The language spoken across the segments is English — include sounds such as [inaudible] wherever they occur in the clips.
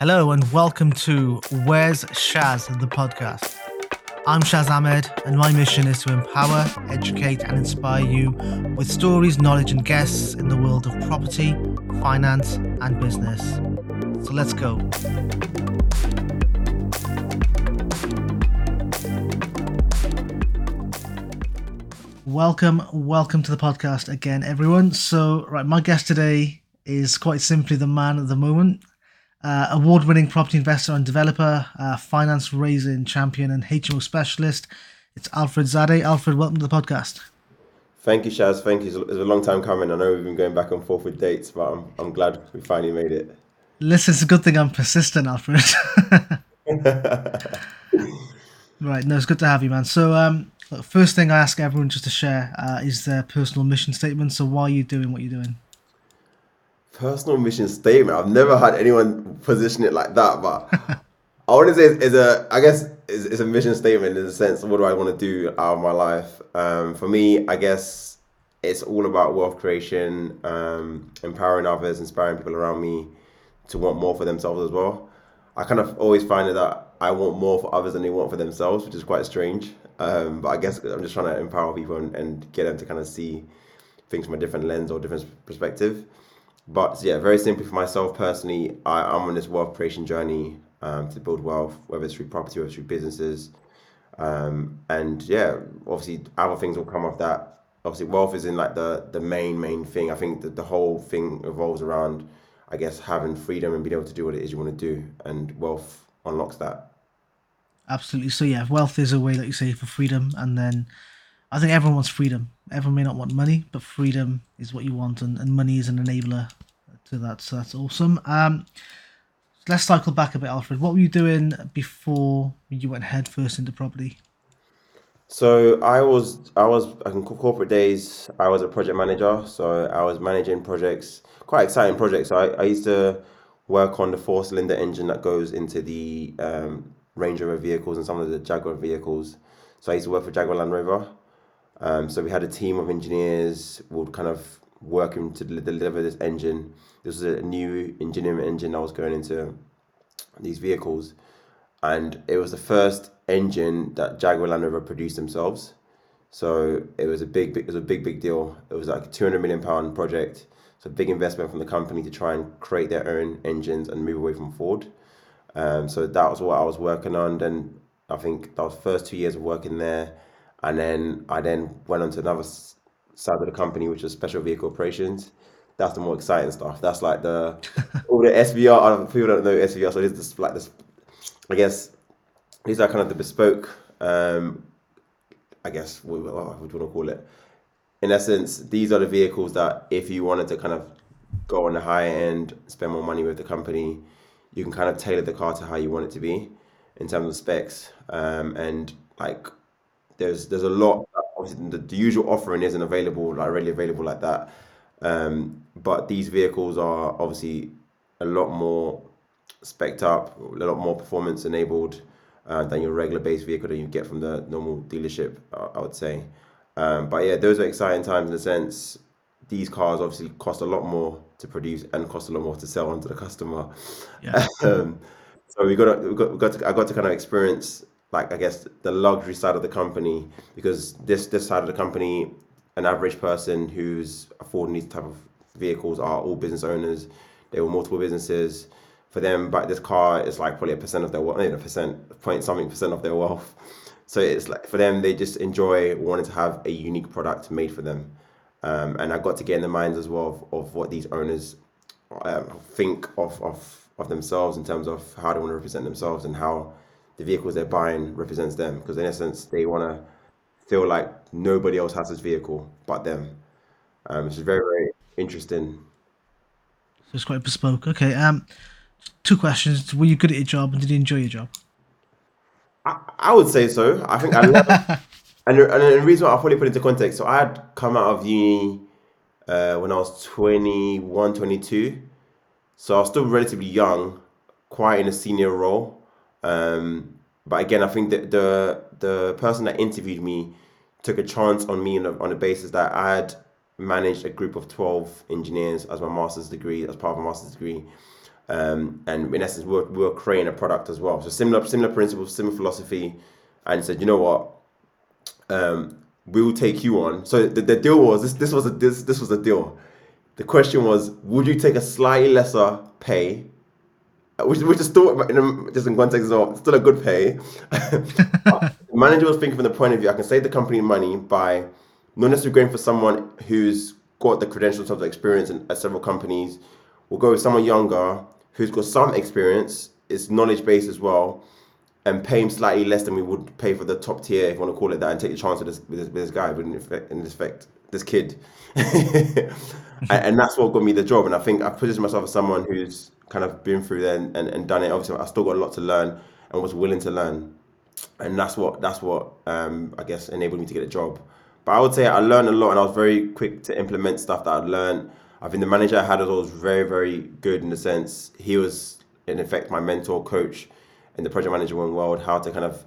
Hello and welcome to Where's Shaz, the podcast. I'm Shaz Ahmed, and my mission is to empower, educate, and inspire you with stories, knowledge, and guests in the world of property, finance, and business. So let's go. Welcome, welcome to the podcast again, everyone. So, right, my guest today is quite simply the man of the moment uh, award winning property investor and developer, uh, finance raising champion, and HMO specialist. It's Alfred Zadeh. Alfred, welcome to the podcast. Thank you, Shaz. Thank you. It's a long time coming. I know we've been going back and forth with dates, but I'm, I'm glad we finally made it. Listen, it's a good thing I'm persistent, Alfred. [laughs] right, no, it's good to have you, man. So, um, first thing I ask everyone just to share uh, is their personal mission statement. So, why are you doing what you're doing? Personal mission statement. I've never had anyone position it like that, but I want to say it's, it's a, I guess it's, it's, a mission statement in the sense, of what do I want to do out of my life? Um, for me, I guess it's all about wealth creation, um, empowering others, inspiring people around me to want more for themselves as well. I kind of always find that I want more for others than they want for themselves, which is quite strange. Um, but I guess I'm just trying to empower people and, and get them to kind of see things from a different lens or different perspective. But yeah, very simply for myself personally, I, am on this wealth creation journey um, to build wealth, whether it's through property or through businesses. Um, and yeah, obviously other things will come off that. Obviously, wealth is in like the the main main thing. I think that the whole thing revolves around, I guess, having freedom and being able to do what it is you want to do, and wealth unlocks that. Absolutely. So yeah, wealth is a way, like you say, for freedom, and then I think everyone wants freedom. Everyone may not want money, but freedom is what you want, and, and money is an enabler to that. So that's awesome. Um, let's cycle back a bit, Alfred. What were you doing before you went headfirst into property? So I was I was in corporate days. I was a project manager, so I was managing projects, quite exciting projects. So I, I used to work on the four cylinder engine that goes into the um, Range Rover vehicles and some of the Jaguar vehicles. So I used to work for Jaguar Land Rover. Um, so we had a team of engineers would kind of working to deliver this engine. This was a new engineering engine that was going into these vehicles, and it was the first engine that Jaguar Land Rover produced themselves. So it was a big, big it was a big, big deal. It was like a two hundred million pound project. So big investment from the company to try and create their own engines and move away from Ford. Um, so that was what I was working on. Then I think that was first two years of working there and then I then went on to another side of the company, which was special vehicle operations. That's the more exciting stuff. That's like the [laughs] all the SVR. People don't know SVR, so it's like this. I guess these are kind of the bespoke. Um, I guess what, what would you want to call it? In essence, these are the vehicles that if you wanted to kind of go on the higher end, spend more money with the company, you can kind of tailor the car to how you want it to be in terms of specs. Um, and like there's there's a lot. Obviously, the, the usual offering isn't available, like readily available like that. Um, but these vehicles are obviously a lot more specced up, a lot more performance enabled uh, than your regular base vehicle that you get from the normal dealership. I would say. Um, but yeah, those are exciting times in the sense these cars obviously cost a lot more to produce and cost a lot more to sell onto the customer. Yeah. [laughs] um, so we got to, we got, we got to, I got to kind of experience like I guess the luxury side of the company because this this side of the company, an average person who's affording these type of vehicles are all business owners. They own multiple businesses. For them, but this car is like probably a percent of their wealth, a percent, point something percent of their wealth. So it's like for them, they just enjoy wanting to have a unique product made for them. Um, and I got to get in the minds as well of, of what these owners um, think of, of of themselves in terms of how they want to represent themselves and how the vehicles they're buying represents them. Because in essence they want to feel like nobody else has this vehicle but them. Um, which is very very interesting. So it's quite bespoke. Okay um two questions. Were you good at your job and did you enjoy your job? I, I would say so. I think i love [laughs] and, and the reason why i'll probably put into context so i had come out of uni uh, when i was 21 22 so i was still relatively young quite in a senior role um, but again, I think that the the person that interviewed me took a chance on me on a, on the basis that I had managed a group of 12 engineers as my master's degree, as part of my master's degree. Um, and in essence, we were, we were creating a product as well. So similar similar principles, similar philosophy, and said, you know what, um, we will take you on. So the, the deal was this. This was a this this was a deal. The question was, would you take a slightly lesser pay, which, which is still in, just in context as well, still a good pay. [laughs] the manager was thinking from the point of view, I can save the company money by not necessarily going for someone who's got the credentials of the experience in, at several companies. We'll go with someone younger who's got some experience, is knowledge based as well, and pay him slightly less than we would pay for the top tier, if you want to call it that, and take the chance with this with this, with this guy, but in effect, in this effect, this kid, [laughs] and, that's what got me the job. And I think I positioned myself as someone who's kind of been through there and, and, and done it. Obviously, I still got a lot to learn and was willing to learn, and that's what that's what um, I guess enabled me to get a job. But I would say I learned a lot, and I was very quick to implement stuff that I'd learned. I think the manager I had was very, very good in the sense he was, in effect, my mentor, coach in the project management world, how to kind of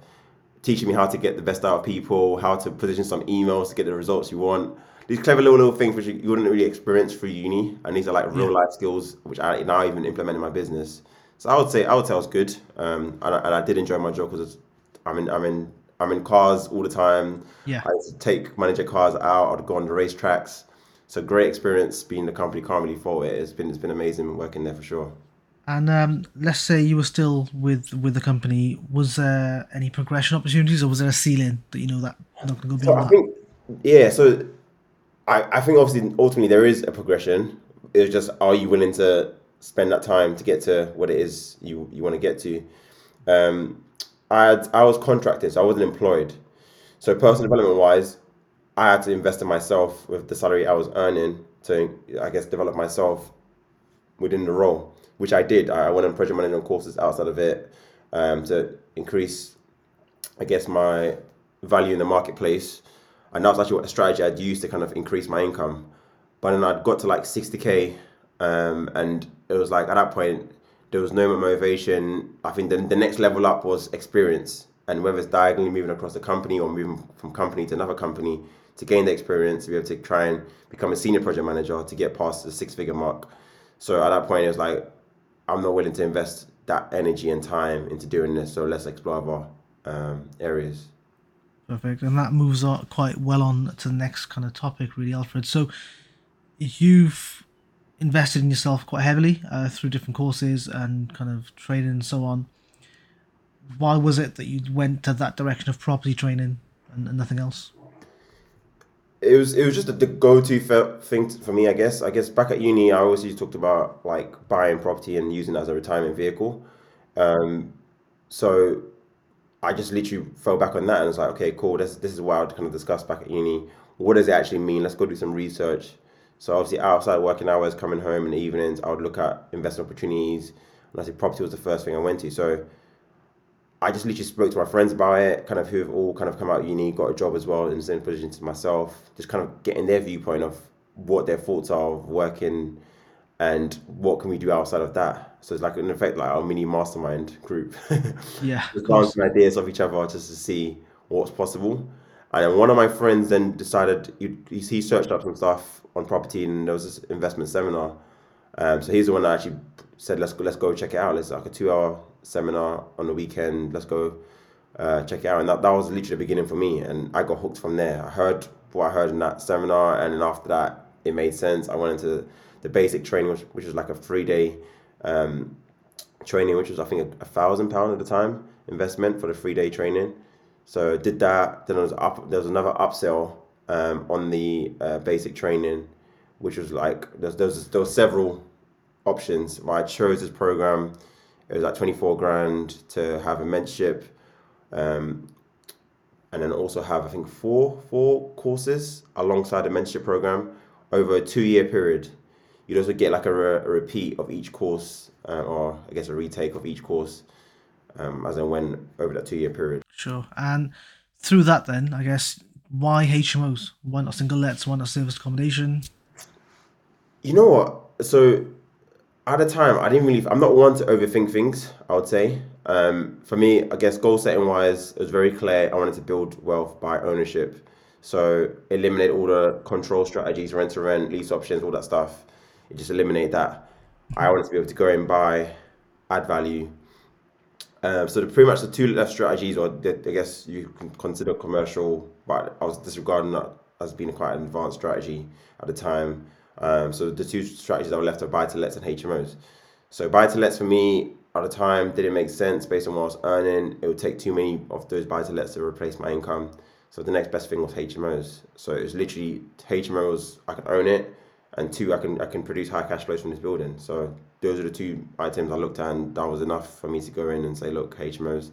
teaching me how to get the best out of people, how to position some emails to get the results you want. These clever little, little things which you wouldn't really experience through uni, and these are like real life skills which I now even implement in my business. So I would say I would say I was good, um, and, I, and I did enjoy my job because I'm in I'm in I'm in cars all the time. Yeah. I used to take manager cars out. I'd go on the racetracks. So great experience being the company. Can't really fault it. It's been it's been amazing working there for sure. And um, let's say you were still with with the company. Was there any progression opportunities, or was there a ceiling that you know that not going to go beyond so I think, yeah. So I I think obviously ultimately there is a progression. It's just are you willing to spend that time to get to what it is you you want to get to? Um, I had, I was contracted, so I wasn't employed. So personal development wise, I had to invest in myself with the salary I was earning to, I guess, develop myself within the role, which I did. I went on project management courses outside of it um, to increase, I guess, my value in the marketplace. And that was actually what a strategy I'd used to kind of increase my income. But then I'd got to like 60k, um, and it was like at that point there was no motivation. I think the, the next level up was experience, and whether it's diagonally moving across the company or moving from company to another company to gain the experience to be able to try and become a senior project manager to get past the six figure mark. So at that point, it was like, I'm not willing to invest that energy and time into doing this. So let's explore other um, areas. Perfect. And that moves on quite well on to the next kind of topic, really, Alfred. So you've invested in yourself quite heavily uh, through different courses and kind of training and so on. Why was it that you went to that direction of property training and, and nothing else? It was it was just the go-to thing for me, I guess. I guess back at uni, I always talked about like buying property and using it as a retirement vehicle. Um, so I just literally fell back on that and was like, okay, cool. This this is what I'd kind of discuss back at uni. What does it actually mean? Let's go do some research so obviously outside working hours, coming home in the evenings, I would look at investment opportunities. And I said property was the first thing I went to. So I just literally spoke to my friends about it, kind of who have all kind of come out uni, got a job as well in the same position to myself, just kind of getting their viewpoint of what their thoughts are of working and what can we do outside of that. So it's like in effect like our mini mastermind group. [laughs] Yeah. just bouncing ideas off each other just to see what's possible. And one of my friends then decided he, he searched up some stuff on property, and there was this investment seminar. Um, so he's the one that actually said, "Let's go, let's go check it out. It's like a two-hour seminar on the weekend. Let's go uh, check it out." And that, that was literally the beginning for me, and I got hooked from there. I heard what I heard in that seminar, and then after that, it made sense. I went into the basic training, which, which was like a three-day um, training, which was I think a, a thousand pound at the time investment for the three-day training. So did that. Then there was up. There was another upsell um, on the uh, basic training, which was like there's there's there were several options. But I chose this program. It was like 24 grand to have a mentorship, um, and then also have I think four four courses alongside the mentorship program over a two year period. You'd also get like a, re- a repeat of each course, uh, or I guess a retake of each course, um, as I went over that two year period. Sure, and through that, then I guess why HMOs? Why not single lets? Why not service accommodation? You know what? So at the time, I didn't really. I'm not one to overthink things. I would say. Um, for me, I guess goal setting wise, it was very clear. I wanted to build wealth by ownership. So eliminate all the control strategies, rent to rent, lease options, all that stuff. You just eliminate that. I wanted to be able to go and buy, add value. Um, so the, pretty much the two left strategies, or the, I guess you can consider commercial, but I was disregarding that as being quite an advanced strategy at the time. Um, so the two strategies that were left are buy to lets and HMOs. So buy to lets for me at the time didn't make sense based on what I was earning. It would take too many of those buy to lets to replace my income. So the next best thing was HMOs. So it was literally HMOs. I can own it, and two, I can I can produce high cash flows from this building. So those are the two items I looked at, and that was enough for me to go in and say, look, HMOs,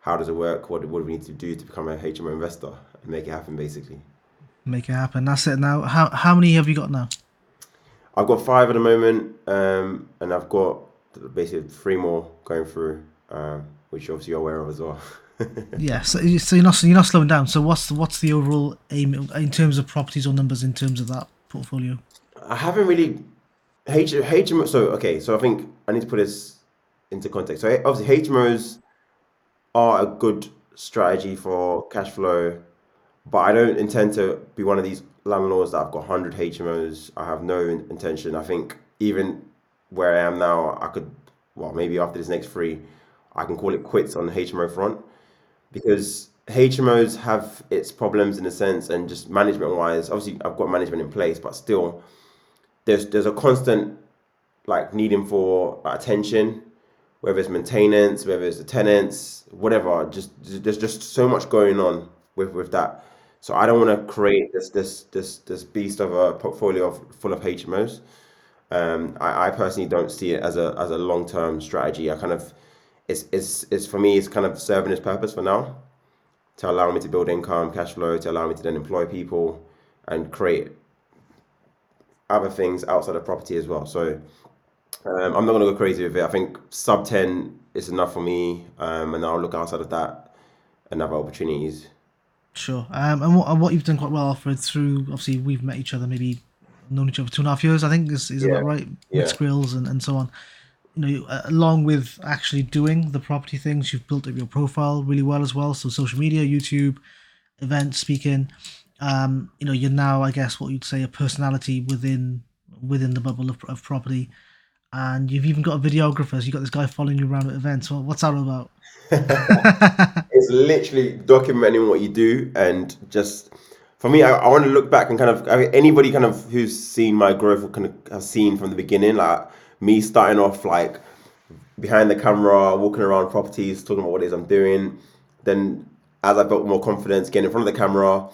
how does it work? What what do we need to do to become a HMO investor and make it happen, basically. Make it happen. That's it. Now, how how many have you got now? I've got five at the moment, um, and I've got basically three more going through, um, which obviously you're aware of as well. [laughs] yeah, so, so you're not you're not slowing down. So what's what's the overall aim in terms of properties or numbers in terms of that portfolio? I haven't really H HMO. So okay, so I think I need to put this into context. So obviously HMOs are a good strategy for cash flow, but I don't intend to be one of these landlords that I've got 100 HMOs. I have no intention. I think even where I am now, I could, well, maybe after this next three, I can call it quits on the HMO front because HMOs have its problems in a sense, and just management wise, obviously I've got management in place, but still, there's there's a constant like needing for attention, whether it's maintenance, whether it's the tenants, whatever. Just there's just so much going on with with that. So I don't want to create this this this this beast of a portfolio of, full of HMOs. Um, I, I personally don't see it as a as a long term strategy. I kind of it's, it's, it's for me, it's kind of serving its purpose for now to allow me to build income, cash flow, to allow me to then employ people and create other things outside of property as well. So um, I'm not going to go crazy with it. I think sub 10 is enough for me, um, and I'll look outside of that and other opportunities. Sure. Um, and what, and what you've done quite well, Alfred, through obviously we've met each other, maybe known each other for two and a half years, I think, is, is yeah. that right? Yeah. With Skrills and, and so on you know, uh, along with actually doing the property things, you've built up your profile really well as well. So social media, YouTube, events, speaking. Um, you know, you're now, I guess, what you'd say, a personality within within the bubble of, of property, and you've even got a videographer. So you've got this guy following you around at events. Well, what's that all about? [laughs] it's literally documenting what you do and just for me, I, I want to look back and kind of I mean, anybody kind of who's seen my growth kind of seen from the beginning, like me starting off like behind the camera, walking around properties, talking about what it is I'm doing. Then as I built more confidence, getting in front of the camera,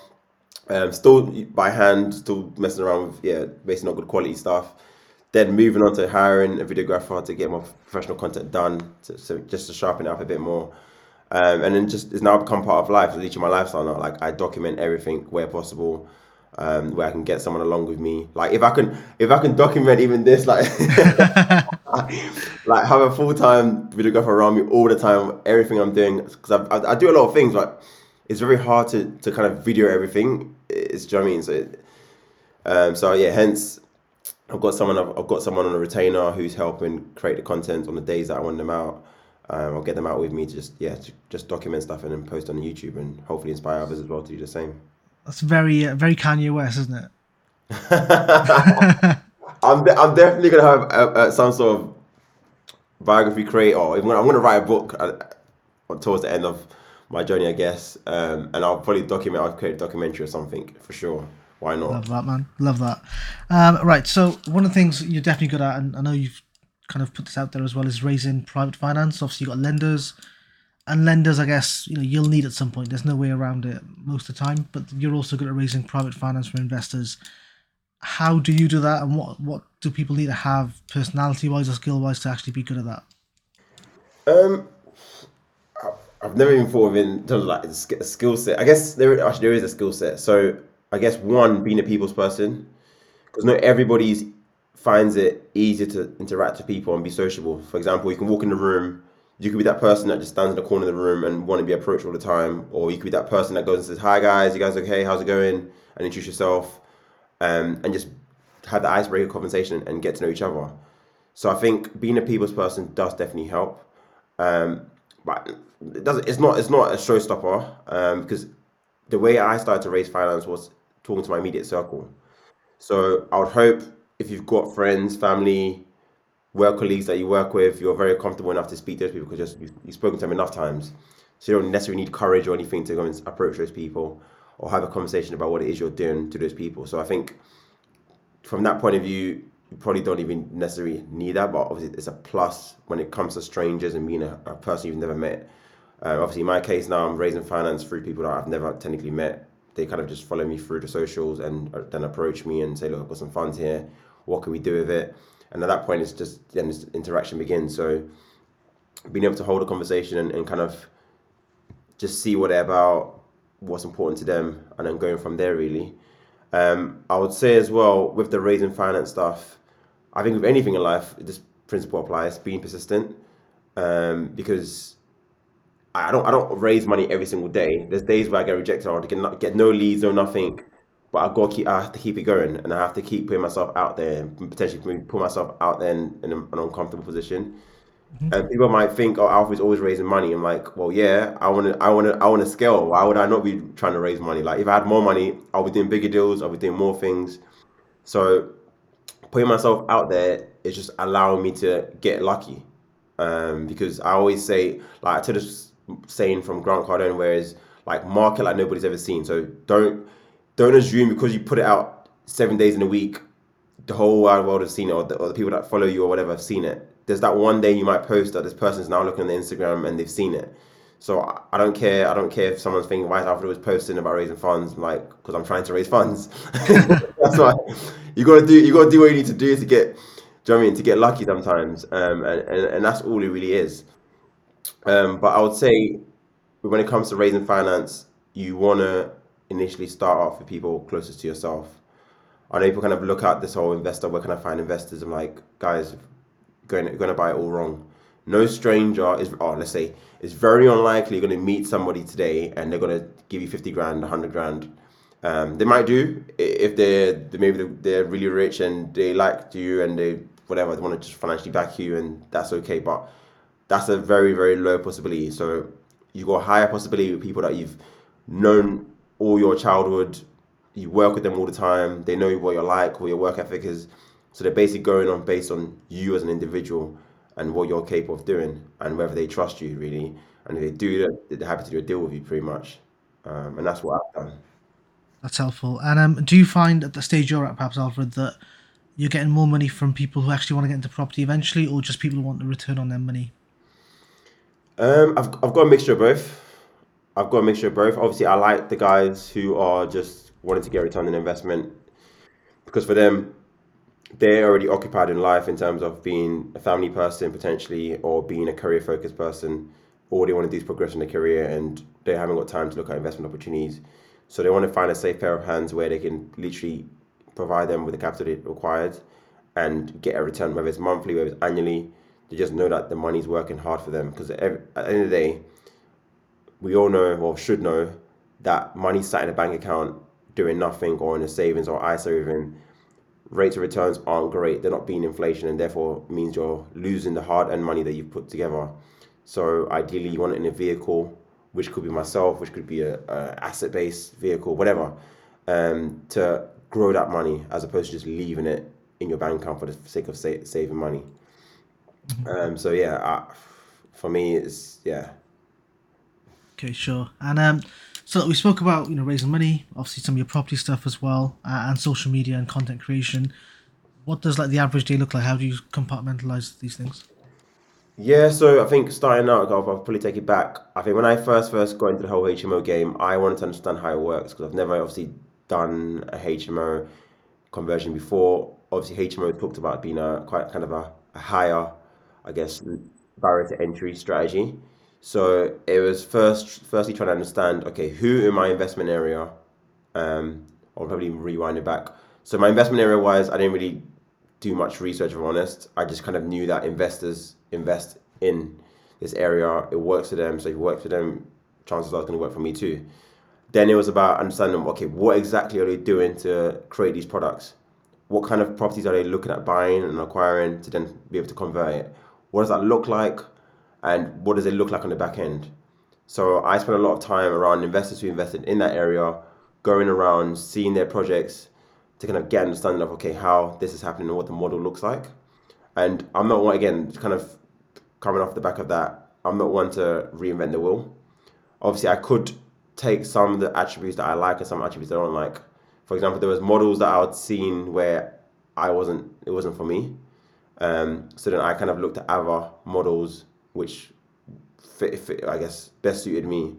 um, still by hand, still messing around with yeah, basically not good quality stuff. Then moving on to hiring a videographer to get more professional content done, to, so just to sharpen it up a bit more. Um, and then just it's now become part of life. It's literally my lifestyle now. Like I document everything where possible um, where I can get someone along with me. Like if I can, if I can document even this, like, [laughs] like have a full time videographer around me all the time, everything I'm doing, because I, I, I, do a lot of things, but it's very hard to, to kind of video everything. It's, do you know what I mean? So, um, so yeah, hence I've got someone, I've, I've, got someone on a retainer who's helping create the content on the days that I want them out. Um, I'll get them out with me to just yeah, to just document stuff and then post on YouTube and hopefully inspire others as well to do the same. That's very uh, very Kanye West, isn't it? [laughs] I'm de- I'm definitely gonna have uh, uh, some sort of biography create, or I'm gonna, I'm gonna write a book uh, towards the end of my journey, I guess, um, and I'll probably document. I'll create a documentary or something for sure. Why not? Love that, man. Love that. Um, right. So one of the things you're definitely good at, and I know you've kind of put this out there as well, is raising private finance. Obviously, you have got lenders and lenders, I guess, you know, you'll need at some point. There's no way around it most of the time. But you're also good at raising private finance from investors. How do you do that, and what what do people need to have personality wise or skill wise to actually be good at that? Um, I've never even thought of it in terms of like a skill set. I guess there actually there is a skill set. So I guess one being a people's person, because not everybody finds it easy to interact with people and be sociable. For example, you can walk in the room you could be that person that just stands in the corner of the room and want to be approached all the time, or you could be that person that goes and says, "Hi guys, you guys okay? How's it going?" and introduce yourself, um, and just have the icebreaker conversation and get to know each other. So I think being a people's person does definitely help, um, but it doesn't. It's not. It's not a showstopper um, because the way I started to raise finance was talking to my immediate circle. So I would hope if you've got friends, family, work colleagues that you work with, you're very comfortable enough to speak to those people because you've, you've spoken to them enough times. So you don't necessarily need courage or anything to go and approach those people or have a conversation about what it is you're doing to those people. So I think from that point of view, you probably don't even necessarily need that, but obviously it's a plus when it comes to strangers and being a, a person you've never met. Uh, obviously, in my case now, I'm raising finance through people that I've never technically met. They kind of just follow me through the socials and uh, then approach me and say, "Look, I've got some funds here. What can we do with it?" And at that point, it's just then this interaction begins. So being able to hold a conversation and, and kind of just see what they're about, what's important to them, and then going from there really. Um, I would say as well with the raising finance stuff, I think with anything in life, this principle applies: being persistent. Um, because I don't I don't raise money every single day. There's days where I get rejected or get get no leads or nothing, but I got keep I have to keep it going and I have to keep putting myself out there and potentially put myself out there in, in an uncomfortable position. Mm-hmm. And people might think, "Oh, is always raising money." I'm like, "Well, yeah, I want to, I want to, I want to scale. Why would I not be trying to raise money? Like, if I had more money, I'll be doing bigger deals. I'll be doing more things." So, putting myself out there is just allowing me to get lucky. Um, because I always say, like, I to this saying from Grant Cardone, whereas like market like nobody's ever seen. So don't don't assume because you put it out seven days in a week, the whole wide world has seen it, or the, or the people that follow you or whatever have seen it there's that one day you might post that this person's now looking on the Instagram and they've seen it. So I don't care. I don't care if someone's thinking why is Alfred was posting about raising funds, like because I'm trying to raise funds. [laughs] That's why you gotta do. You gotta do what you need to do to get. Do you know I mean? To get lucky sometimes, um, and, and and that's all it really is. Um, but I would say when it comes to raising finance, you wanna initially start off with people closest to yourself. I know people kind of look at this whole investor. Where can I find investors? I'm like, guys, going to, going to buy it all wrong. No stranger is, oh, let's say, it's very unlikely you're going to meet somebody today and they're going to give you 50 grand, 100 grand. Um, they might do if they're maybe they're really rich and they like you and they whatever they want to just financially back you and that's okay. But that's a very very low possibility. So you got a higher possibility with people that you've known all your childhood. You work with them all the time. They know what you're like, what your work ethic is. So they're basically going on based on you as an individual and what you're capable of doing and whether they trust you really. And if they do that, they're happy to do a deal with you pretty much. Um, and that's what I've done. That's helpful. And um, do you find at the stage you're at, perhaps Alfred, that you're getting more money from people who actually want to get into property eventually, or just people who want to return on their money? Um, I've I've got a mixture of both. I've got a mixture of both. Obviously, I like the guys who are just wanting to get a return on investment because for them, they're already occupied in life in terms of being a family person potentially or being a career focused person all they want to do progress in their career and they haven't got time to look at investment opportunities. So they want to find a safe pair of hands where they can literally provide them with the capital required and get a return whether it's monthly whether it's annually. They just know that the money's working hard for them because at the end of the day we all know or should know that money sat in a bank account doing nothing or in a savings or ISA even rates of returns aren't great. They're not being inflation, and therefore means you're losing the hard-earned money that you've put together. So ideally, you want it in a vehicle, which could be myself, which could be a, a asset-based vehicle, whatever, um, to grow that money as opposed to just leaving it in your bank account for the sake of sa- saving money. Mm-hmm. Um, so yeah, uh, for me, it's yeah. Okay, sure. And um, so we spoke about you know raising money, obviously some of your property stuff as well, uh, and social media and content creation. What does like the average day look like? How do you compartmentalize these things? Yeah, so I think starting out, I'll, probably take it back. I think when I first first got into the whole HMO game, I wanted to understand how it works because I've never obviously done a HMO conversion before. Obviously, HMO talked about being a quite kind of a, a higher, I guess, barrier to entry strategy. So it was first, firstly trying to understand, okay, who in my investment area, um, I'll probably rewind it back. So my investment area wise, I didn't really do much research, if I'm honest. I just kind of knew that investors invest in this area. It works for them. So if it works for them, chances are it's going to work for me too. Then it was about understanding, okay, what exactly are they doing to create these products? What kind of properties are they looking at buying and acquiring to then be able to convert it? What does that look like? And what does it look like on the back end. So I spent a lot of time around investors who invested in that area, going around, seeing their projects to kind of get an understanding of okay how this is happening and what the model looks like. and I'm not one again, kind of coming off the back of that. I'm not one to reinvent the wheel. Obviously, I could take some of the attributes that I like and some attributes I don't like. For example, there was models that I had seen where I wasn't, it wasn't for me. Um, so then I kind of looked at other models which fit, fit, I guess, best suited me.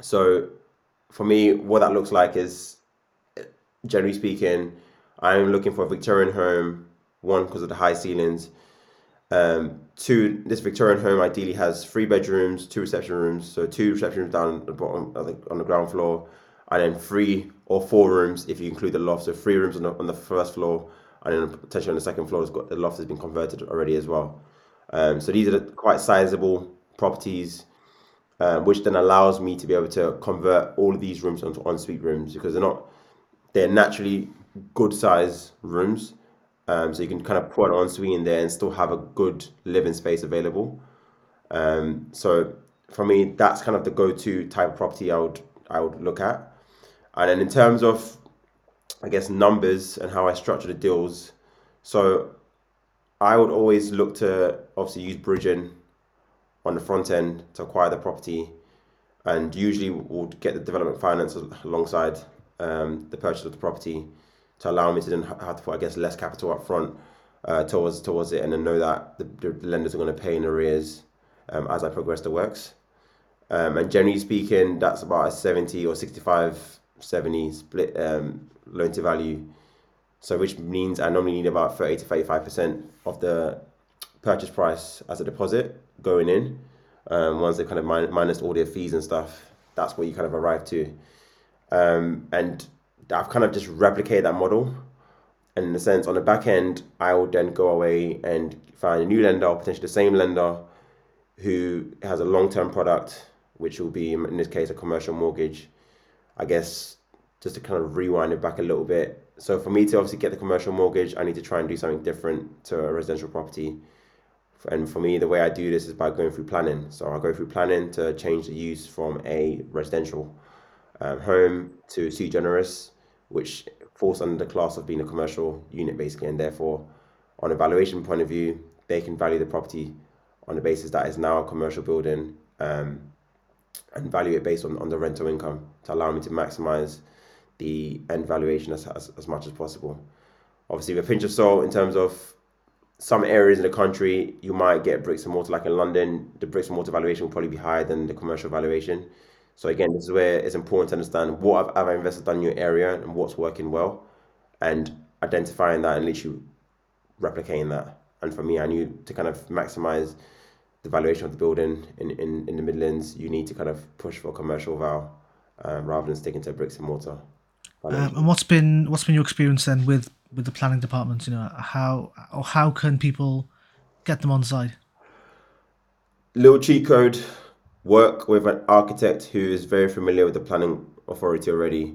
So for me, what that looks like is, generally speaking, I'm looking for a Victorian home. One because of the high ceilings. Um, two, this Victorian home ideally has three bedrooms, two reception rooms. So two reception rooms down the bottom, on the ground floor, and then three or four rooms if you include the loft. So three rooms on the, on the first floor, and then potentially on the second floor, got, the loft has been converted already as well. Um, so these are the quite sizable properties, um, which then allows me to be able to convert all of these rooms onto ensuite rooms because they're not they're naturally good size rooms. Um, so you can kind of put an ensuite in there and still have a good living space available. Um, so for me, that's kind of the go-to type of property I would I would look at. And then in terms of, I guess numbers and how I structure the deals, so I would always look to obviously use bridging on the front end to acquire the property, and usually would get the development finance alongside um, the purchase of the property to allow me to then have to put, I guess, less capital up front uh, towards towards it, and then know that the, the lenders are going to pay in arrears um, as I progress the works. Um, and generally speaking, that's about a 70 or 65, 70 split um, loan to value. So which means I normally need about 30 to 35% of the purchase price as a deposit going in. Um, once they kind of min- minus all their fees and stuff, that's where you kind of arrive to. Um, and I've kind of just replicated that model. And in a sense, on the back end, I will then go away and find a new lender, or potentially the same lender, who has a long term product, which will be, in this case, a commercial mortgage. I guess just to kind of rewind it back a little bit. So, for me to obviously get the commercial mortgage, I need to try and do something different to a residential property. And for me, the way I do this is by going through planning. So, I go through planning to change the use from a residential um, home to sui generis, which falls under the class of being a commercial unit basically, and therefore, on a valuation point of view, they can value the property on the basis that is now a commercial building um, and value it based on, on the rental income to allow me to maximize the end valuation as, as, as much as possible. Obviously, with a pinch of salt in terms of some areas in the country, you might get bricks and mortar, like in London, the bricks and mortar valuation will probably be higher than the commercial valuation. So again, this is where it's important to understand what have other investors done in your area and what's working well, and identifying that and literally replicating that. And for me, I knew to kind of maximize the valuation of the building in, in, in the Midlands, you need to kind of push for commercial val um, rather than sticking to bricks and mortar. Um, and what's been what's been your experience then with with the planning department? You know, how or how can people get them on side? Little cheat code work with an architect who is very familiar with the planning authority already.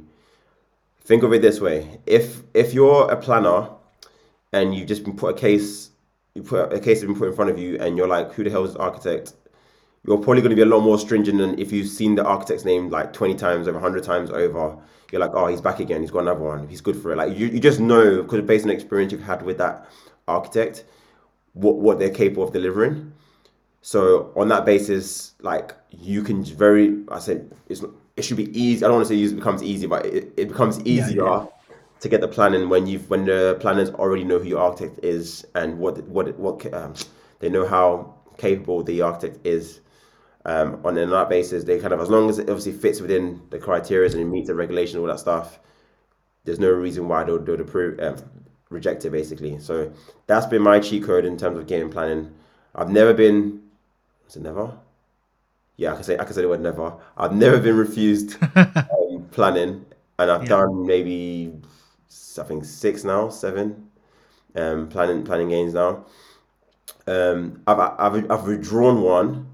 Think of it this way: if if you're a planner and you've just been put a case, you put a case has been put in front of you, and you're like, "Who the hell is the architect?" You're probably going to be a lot more stringent than if you've seen the architect's name like 20 times over, 100 times over. You're like, "Oh, he's back again. He's got another one. He's good for it." Like you, you just know because based on the experience you've had with that architect, what what they're capable of delivering. So on that basis, like you can very, I said, it's it should be easy. I don't want to say it becomes easy, but it, it becomes easier yeah, yeah. to get the planning when you've when the planners already know who your architect is and what what what um, they know how capable the architect is. Um, on that basis, they kind of as long as it obviously fits within the criteria and it meets the regulation, all that stuff. There's no reason why they'll, they'll approve, um, reject it basically. So that's been my cheat code in terms of game planning. I've never been was it never? Yeah, I can say I can say the word never. I've never been refused [laughs] um, planning, and I've yeah. done maybe I think six now, seven um, planning planning games now. Um, I've, I've I've withdrawn one,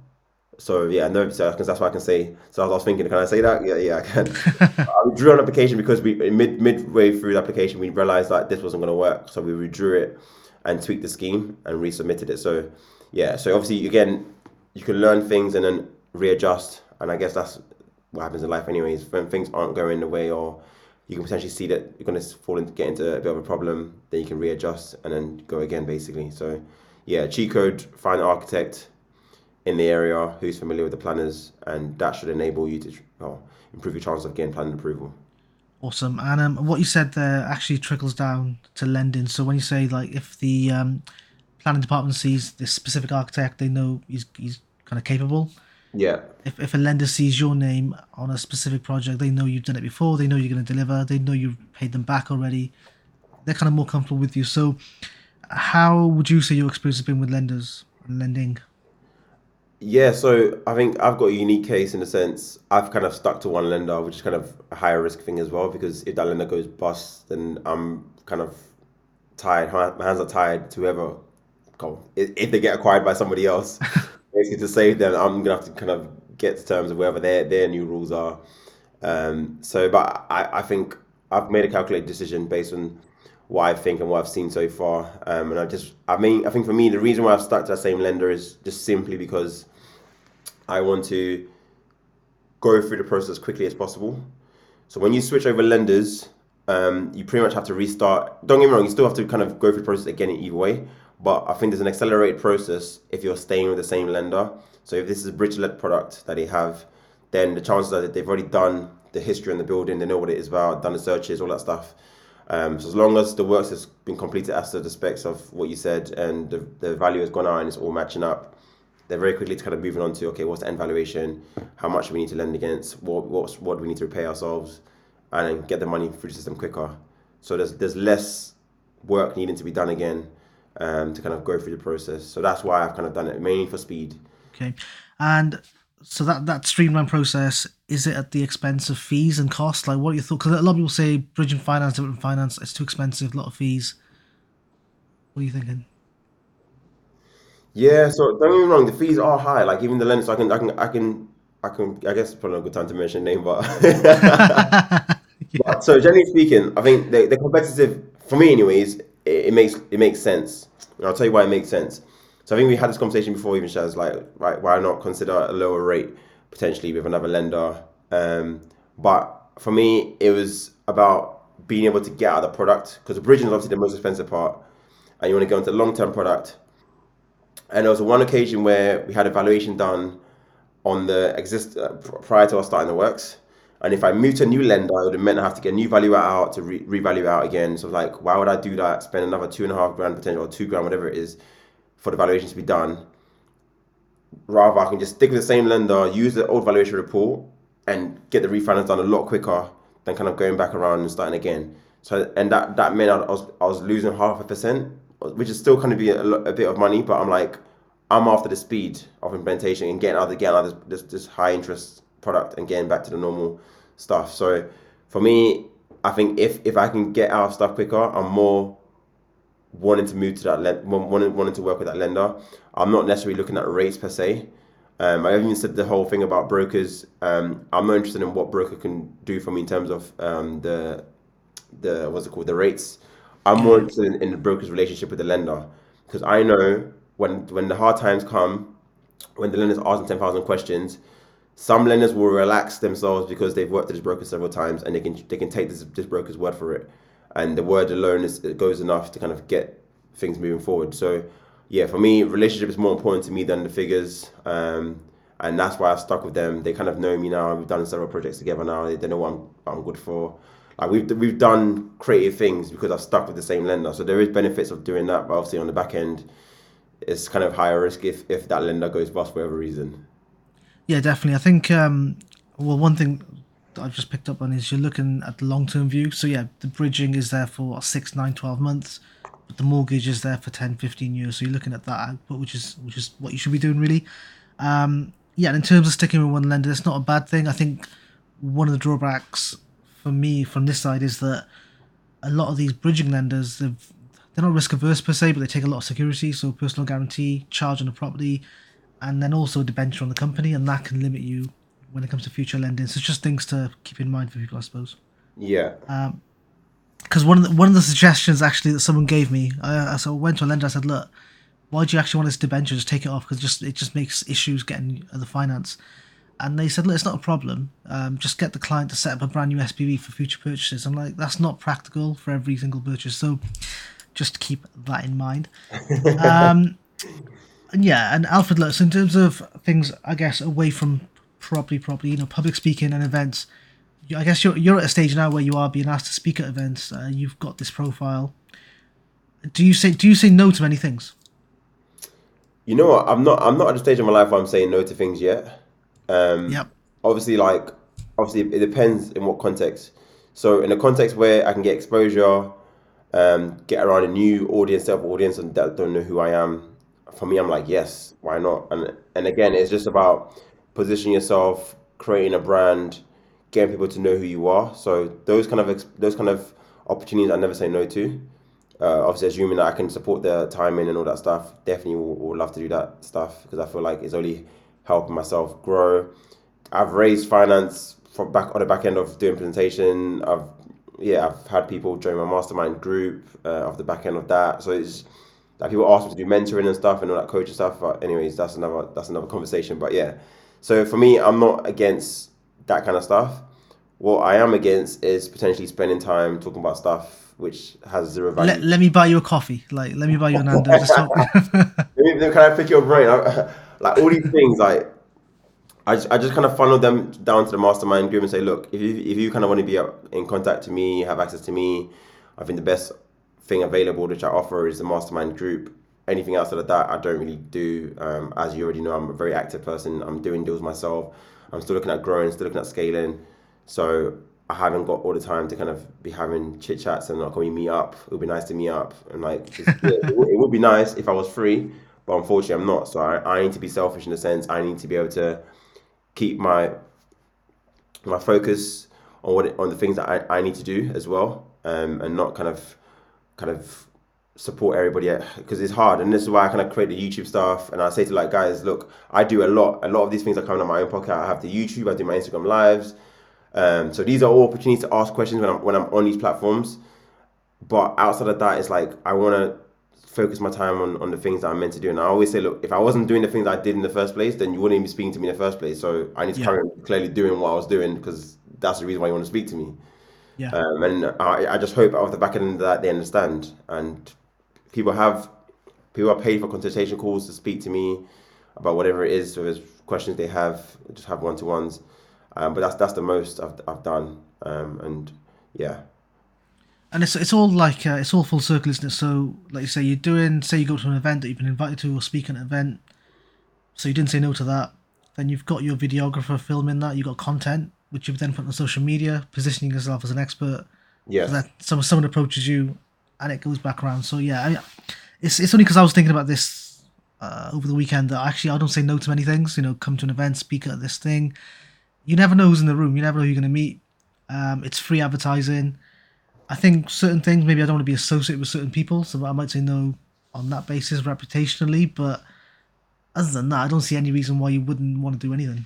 so yeah, no, so that's why I can say. So I was thinking, can I say that? Yeah, yeah, I can. [laughs] Uh, I withdrew an application because we mid midway through the application we realized that this wasn't going to work, so we withdrew it and tweaked the scheme and resubmitted it. So yeah, so obviously again, you can learn things and then readjust. And I guess that's what happens in life, anyways. When things aren't going the way or you can potentially see that you're going to fall into get into a bit of a problem. Then you can readjust and then go again, basically. So, yeah, cheat code. Find architect in the area who's familiar with the planners, and that should enable you to improve your chance of getting planning approval. Awesome. And um, what you said there actually trickles down to lending. So when you say like if the um, planning department sees this specific architect, they know he's he's kind of capable. Yeah. If if a lender sees your name on a specific project, they know you've done it before. They know you're going to deliver. They know you've paid them back already. They're kind of more comfortable with you. So, how would you say your experience has been with lenders and lending? Yeah, so I think I've got a unique case in the sense I've kind of stuck to one lender, which is kind of a higher risk thing as well. Because if that lender goes bust, then I'm kind of tired. My hands are tied to whoever. If they get acquired by somebody else, [laughs] basically to save them, I'm gonna have to kind of get to terms of whatever their their new rules are. Um, so, but I, I think I've made a calculated decision based on what I think and what I've seen so far. Um, and I just, I mean, I think for me, the reason why I've stuck to that same lender is just simply because I want to go through the process as quickly as possible. So when you switch over lenders, um, you pretty much have to restart. Don't get me wrong, you still have to kind of go through the process again either way. But I think there's an accelerated process if you're staying with the same lender. So if this is a bridge-led product that they have, then the chances are that they've already done the history in the building, they know what it is about, done the searches, all that stuff. Um, so as long as the works has been completed as to the specs of what you said and the, the value has gone out and it's all matching up, they're very quickly kind of moving on to okay, what's the end valuation? How much we need to lend against? What what's, what do we need to repay ourselves? And get the money through the system quicker. So there's there's less work needing to be done again um, to kind of go through the process. So that's why I've kind of done it mainly for speed. Okay, and so that that streamlined process is it at the expense of fees and costs? Like, what are your thoughts? Because a lot of people say bridging finance, development finance, it's too expensive, a lot of fees. What are you thinking? Yeah, so don't get me wrong, the fees are high. Like even the lenders, I can, I can, I can, I can. I guess it's probably not a good time to mention name, but, [laughs] yeah. but so generally speaking, I think the, the competitive for me, anyways, it, it makes it makes sense. And I'll tell you why it makes sense. So I think we had this conversation before, even Shaz, like, right, why not consider a lower rate potentially with another lender? Um, but for me, it was about being able to get out of the product because the bridging is obviously the most expensive part, and you want to go into long term product. And there was one occasion where we had a valuation done on the exist uh, prior to us starting the works. And if I moved to a new lender, it would have meant I have to get a new value out to re- revalue out again. So like, why would I do that? Spend another two and a half grand potential or two grand, whatever it is, for the valuation to be done. Rather, I can just stick with the same lender, use the old valuation report, and get the refinance done a lot quicker than kind of going back around and starting again. So and that that meant I was I was losing half a percent, which is still kind of be a, a bit of money, but I'm like I'm after the speed of implementation and getting out of getting out of this, this this high interest product and getting back to the normal stuff. So for me, I think if if I can get out of stuff quicker, I'm more wanting to move to that wanting wanting to work with that lender. I'm not necessarily looking at rates per se. Um, I even said the whole thing about brokers. Um, I'm not interested in what broker can do for me in terms of um, the the what's it called the rates. I'm more interested in, in the broker's relationship with the lender because I know when when the hard times come, when the lender's asking ten thousand questions, some lenders will relax themselves because they've worked with this broker several times and they can they can take this this broker's word for it, and the word alone is it goes enough to kind of get things moving forward. So yeah, for me, relationship is more important to me than the figures. Um, and that's why I've stuck with them. They kind of know me now. We've done several projects together now. They, know what I'm, I'm good for. Like we've we've done creative things because I've stuck with the same lender. So there is benefits of doing that, but obviously on the back end, it's kind of higher risk if if that lender goes bust for whatever reason. Yeah, definitely. I think um, well, one thing that I've just picked up on is you're looking at the long term view. So yeah, the bridging is there for what, 6, 9, 12 months, but the mortgage is there for 10, 15 years. So you're looking at that output, which is which is what you should be doing really. Um, yeah, and in terms of sticking with one lender, that's not a bad thing. I think one of the drawbacks for me from this side is that a lot of these bridging lenders they've they're not risk averse per se, but they take a lot of security, so personal guarantee, charge on the property, and then also a debenture on the company, and that can limit you when it comes to future lending. So it's just things to keep in mind for people, I suppose. Yeah. Um, because one of the, one of the suggestions actually that someone gave me, I, I so I went to a lender. I said, "Look, why do you actually want this debenture? Just take it off because just it just makes issues getting the finance." And they said, "Look, it's not a problem. Um, just get the client to set up a brand new SPV for future purchases." I'm like, "That's not practical for every single purchase." So just keep that in mind. [laughs] um, yeah, and Alfred, look, so in terms of things, I guess away from property, property, you know, public speaking and events. I guess you're you're at a stage now where you are being asked to speak at events. Uh, you've got this profile. Do you say do you say no to many things? You know what? I'm not. I'm not at the stage of my life where I'm saying no to things yet. Um, Yep. obviously like obviously it depends in what context. So in a context where i can get exposure um get around a new audience set up audience and that don't know who i am for me i'm like yes why not? And and again it's just about positioning yourself creating a brand getting people to know who you are. So those kind of those kind of opportunities i never say no to. Uh, obviously assuming that I can support the timing and all that stuff, definitely will, will love to do that stuff because I feel like it's only helping myself grow. I've raised finance from back on the back end of doing presentation. I've yeah, I've had people join my mastermind group uh, off the back end of that. So it's like people ask me to do mentoring and stuff and all that coaching stuff. But anyways, that's another that's another conversation. But yeah, so for me, I'm not against that kind of stuff. What I am against is potentially spending time talking about stuff which has zero value. Let, let me buy you a coffee. Like let me buy you an Nando's. [laughs] Just talk- can I pick your brain? I- [laughs] [laughs] like all these things, like I I just kind of funnel them down to the mastermind group and say, look, if you if you kind of want to be in contact to me, have access to me, I think the best thing available which I offer is the mastermind group. Anything outside of that, I don't really do. Um, as you already know, I'm a very active person. I'm doing deals myself. I'm still looking at growing, still looking at scaling. So I haven't got all the time to kind of be having chit chats and like, can we meet up? It would be nice to meet up and like just, yeah, it, would, it would be nice if I was free, but unfortunately I'm not. So I, I need to be selfish in a sense. I need to be able to keep my my focus on what on the things that I, I need to do as well, um, and not kind of kind of support everybody because it's hard and this is why I kind of create the YouTube stuff and I say to like guys look I do a lot a lot of these things are coming on my own pocket I have the YouTube I do my Instagram lives um, so these are all opportunities to ask questions when I'm when I'm on these platforms but outside of that it's like I want to focus my time on, on the things that I'm meant to do and I always say look if I wasn't doing the things I did in the first place then you wouldn't even be speaking to me in the first place so I need to Yeah. carry on clearly doing what I was doing because that's the reason why you want to speak to me yeah. um, and I, I just hope off the back end of that they understand. And people have people are paid for consultation calls to speak to me about whatever it is. So there's questions they have, just have one to ones. Um, but that's that's the most I've I've done. Um, and yeah, and it's it's all like uh, it's all full circle, isn't it? So, like you say, you're doing, say you go to an event that you've been invited to or speak at an event, so you didn't say no to that. Then you've got your videographer filming that. You have got content which you've then put on social media, positioning yourself as an expert. yeah, So that some someone approaches you, and it goes back around. So yeah, I it's it's only because I was thinking about this uh, over the weekend that actually I don't say no to many things. You know, come to an event, speak at this thing. You never know who's in the room. You never know who you're going to meet. Um, it's free advertising. I think certain things maybe I don't want to be associated with certain people, so I might say no on that basis reputationally. But other than that, I don't see any reason why you wouldn't want to do anything.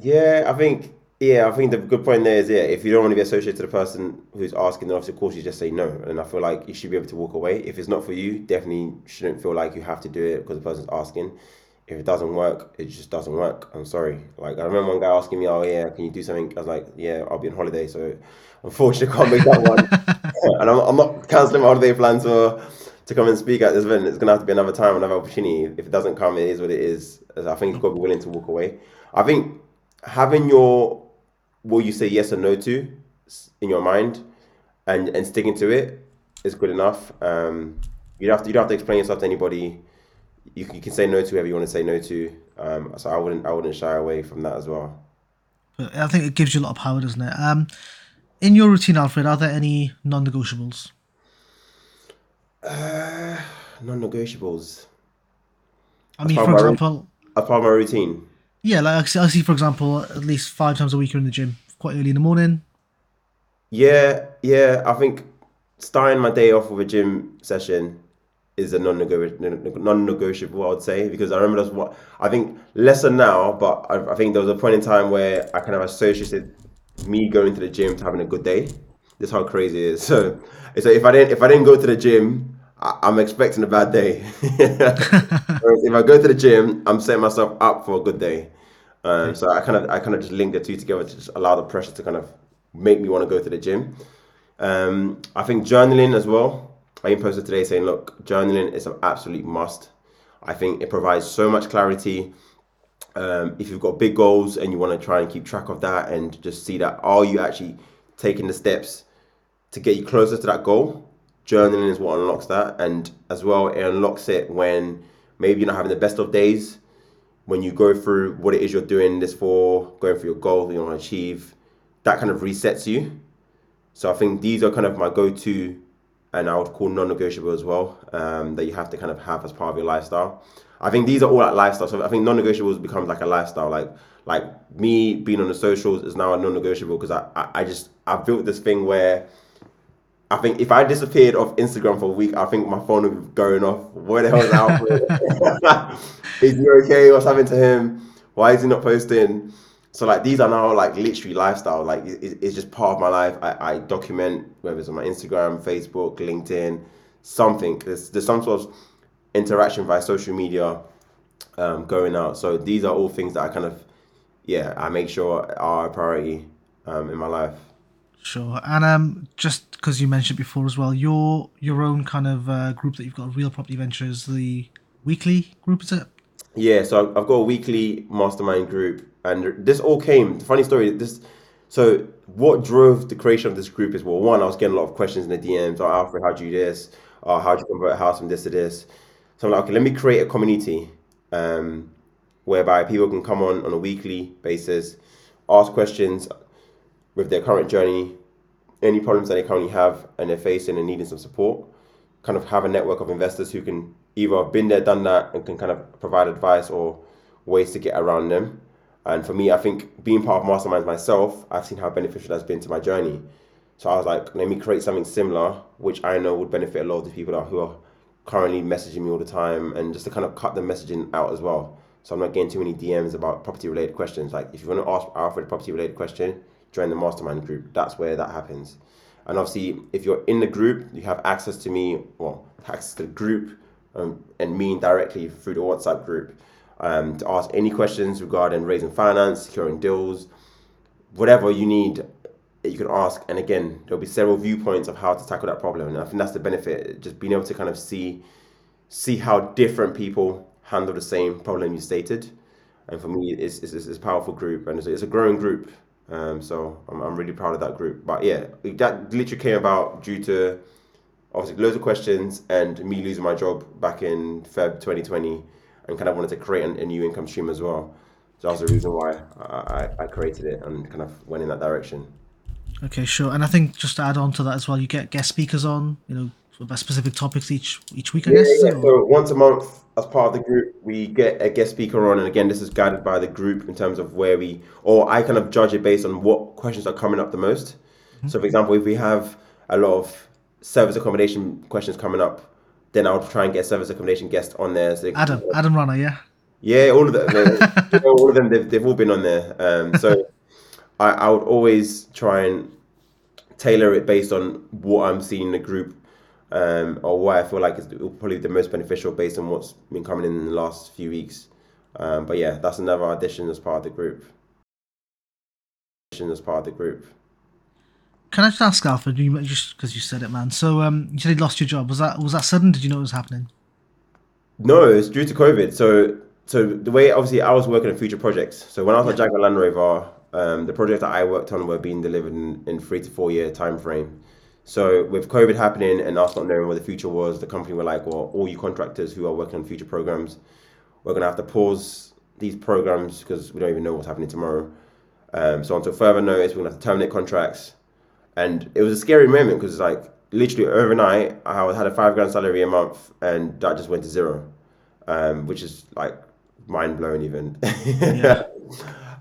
yeah. I think yeah, I think the good point there is yeah, if you don't want to be associated to the person who's asking, then of course you just say no. And I feel like you should be able to walk away. If it's not for you, definitely shouldn't feel like you have to do it because the person's asking. If it doesn't work, it just doesn't work. I'm sorry. Like I remember one guy asking me, "Oh yeah, can you do something?" I was like, "Yeah, I'll be on holiday, so unfortunately I can't make that one." [laughs] and I'm, I'm not canceling my holiday plans for to come and speak at this event. It's gonna have to be another time, another opportunity. If it doesn't come, it is what it is. I think you've got to be willing to walk away. I think having your will you say yes or no to in your mind and and sticking to it is good enough. Um, you don't have to you don't have to explain yourself to anybody. You can, you can say no to whoever you want to say no to. Um, so I wouldn't I wouldn't shy away from that as well. I think it gives you a lot of power, doesn't it? Um, in your routine, Alfred, are there any non-negotiables? Non-negotiables. I mean, for my- example, A part my routine. yeah, like I see, I see, for example, at least five times a week you're in the gym, quite early in the morning. Yeah, yeah. I think starting my day off with a gym session is a non-negotiable. I would say because I remember that's what I think lesser now, but I, I think there was a point in time where I kind of associated me going to the gym to having a good day. This is how crazy it is. [laughs] So, so if I didn't if I didn't go to the gym, I, I'm expecting a bad day. [laughs] If I go to the gym, I'm setting myself up for a good day. Um, so I kind of I kind of just link the two together to just allow the pressure to kind of make me want to go to the gym. Um, I think journaling as well. I even posted today saying, look, journaling is an absolute must. I think it provides so much clarity. Um, if you've got big goals and you want to try and keep track of that and just see that are you actually taking the steps to get you closer to that goal, journaling is what unlocks that. And as well, it unlocks it when maybe you're not having the best of days, when you go through what it is you're doing this for, going for your goal you want to achieve, that kind of resets you. So I think these are kind of my go-to, and I would call non-negotiable as well. Um, that you have to kind of have as part of your lifestyle. I think these are all like lifestyle. So I think non-negotiables becomes like a lifestyle. Like like me being on the socials is now a non-negotiable because I, I I just I built this thing where I think if I disappeared off Instagram for a week, I think my phone would be going off. Where the hell is Alfred? [laughs] is he okay? What's happened to him? Why is he not posting? So like these are now like literally lifestyle. Like it, it's just part of my life. I, I document whether it's on my Instagram, Facebook, LinkedIn, something. There's there's some sort of interaction via social media um, going out. So these are all things that I kind of yeah I make sure are a priority um, in my life. Sure, and um, just because you mentioned before as well, your your own kind of uh, group that you've got, Real Property Ventures, the weekly group, is it? Yeah, so I've got a weekly mastermind group, and this all came. Funny story. This, so what drove the creation of this group is well, one, I was getting a lot of questions in the DMs. Oh, Alfred, how do you do this? Or how do you convert a house from this to this? So I'm like, okay, let me create a community, um, whereby people can come on on a weekly basis, ask questions with their current journey, any problems that they currently have, and they're facing and needing some support. Kind of have a network of investors who can either have been there, done that, and can kind of provide advice or ways to get around them. And for me, I think being part of masterminds myself, I've seen how beneficial that's been to my journey. So I was like, let me create something similar, which I know would benefit a lot of the people who are currently messaging me all the time, and just to kind of cut the messaging out as well. So I'm not getting too many DMs about property related questions. Like if you want to ask Alfred a property related question, join the mastermind group. That's where that happens. And obviously, if you're in the group, you have access to me, well, access to the group um, and me directly through the WhatsApp group um, to ask any questions regarding raising finance, securing deals, whatever you need, you can ask. And again, there'll be several viewpoints of how to tackle that problem. And I think that's the benefit, just being able to kind of see see how different people handle the same problem you stated. And for me, it's, it's, it's a powerful group and it's, it's a growing group. Um, so I'm, I'm really proud of that group. But yeah, that literally came about due to obviously loads of questions and me losing my job back in Feb 2020 and kind of wanted to create a, a new income stream as well. So that's the reason why I, I, created it and kind of went in that direction. Okay, sure. And I think just to add on to that as well, you get guest speakers on, you know, about specific topics each each week, I Yeah, guess. yeah. it? So once a month, as part of the group, we get a guest speaker on, and again, this is guided by the group in terms of where we, or I kind of judge it based on what questions are coming up the most. Mm-hmm. So, for example, if we have a lot of service accommodation questions coming up, then I'll try and get service accommodation guests on there. So Adam, Adam Rana, yeah. Yeah, all of them. they- [laughs] all of them. They've, they've all been on there. Um, so [laughs] I, I would always try and tailor it based on what I'm seeing in the group, um, or what I feel like is probably the most beneficial based on what's been coming in, in the last few weeks. Um, but yeah, that's another addition as part of the group. Addition as part of the group. Can I just ask Alfred, you just because you said it, man. So um, you said you lost your job. Was that was that sudden? Did you know it was happening? No, it's due to COVID. So, so the way obviously I was working on future projects. So when I was at Jaguar Land Rover, um, the projects that I worked on were being delivered in, in three to four year time frame. So with COVID happening and us not knowing what the future was, the company were like, well, all you contractors who are working on future programs, we're gonna have to pause these programs because we don't even know what's happening tomorrow. Um, so until further notice, we're gonna have to terminate contracts. And it was a scary moment because like literally overnight, I had a five grand salary a month, and that just went to zero, um, which is like mind blowing even. [laughs]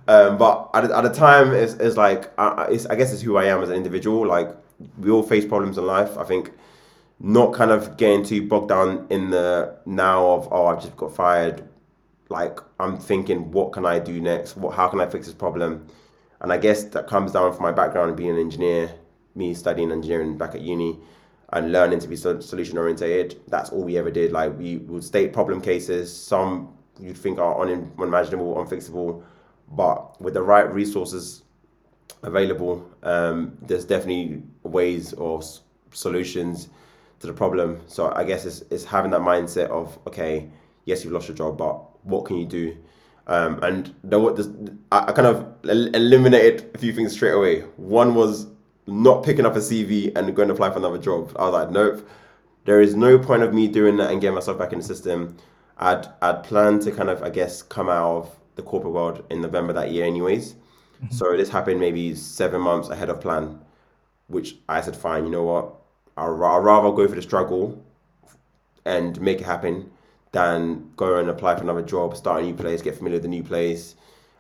um, but at, the- at the time, it's, it's like I, I- it's, I guess it's who I am as an individual. Like we all face problems in life. I think not kind of getting too bogged down in the now of oh I've just got fired. Like I'm thinking, what can I do next? What how can I fix this problem? And I guess that comes down from my background being an engineer, me studying engineering back at uni, and learning to be solution orientated. That's all we ever did. Like we would state problem cases. Some you'd think are un- unimaginable, unfixable, but with the right resources available, um, there's definitely ways or s- solutions to the problem. So I guess it's, it's having that mindset of okay, yes, you've lost your job, but what can you do? Um, and I kind of eliminated a few things straight away. One was not picking up a CV and going to apply for another job. I was like, nope, there is no point of me doing that and getting myself back in the system. I'd I'd planned to kind of I guess come out of the corporate world in November that year, anyways. Mm-hmm. So this happened maybe seven months ahead of plan, which I said, fine, you know what? I'd rather go for the struggle and make it happen than go and apply for another job, start a new place, get familiar with the new place,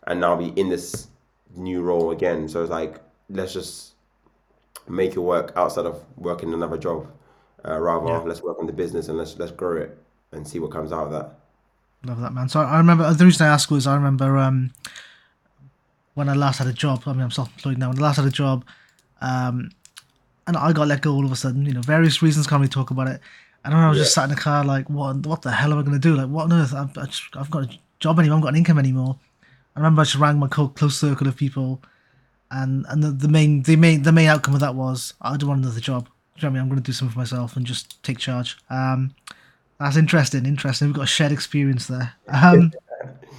and now be in this new role again. So it's like, let's just make it work outside of working another job. Uh, rather, Yeah. let's work on the business and let's let's grow it and see what comes out of that. Love that, man. So I remember the reason I asked was I remember um, when I last had a job. I mean, I'm self-employed now. When I last had a job, um, and I got let go all of a sudden. You know, various reasons. Can't really talk about it. And I was just sat in the car, like, what? What the hell am I going to do? Like, what on earth? I've, I I've got a job anymore. I've got an income anymore. I remember I just rang my close circle of people, and and the, the main the main the main outcome of that was I don't want another job. Do you know what I mean? I'm going to do something for myself and just take charge. Um, that's interesting. Interesting. We've got a shared experience there. Um,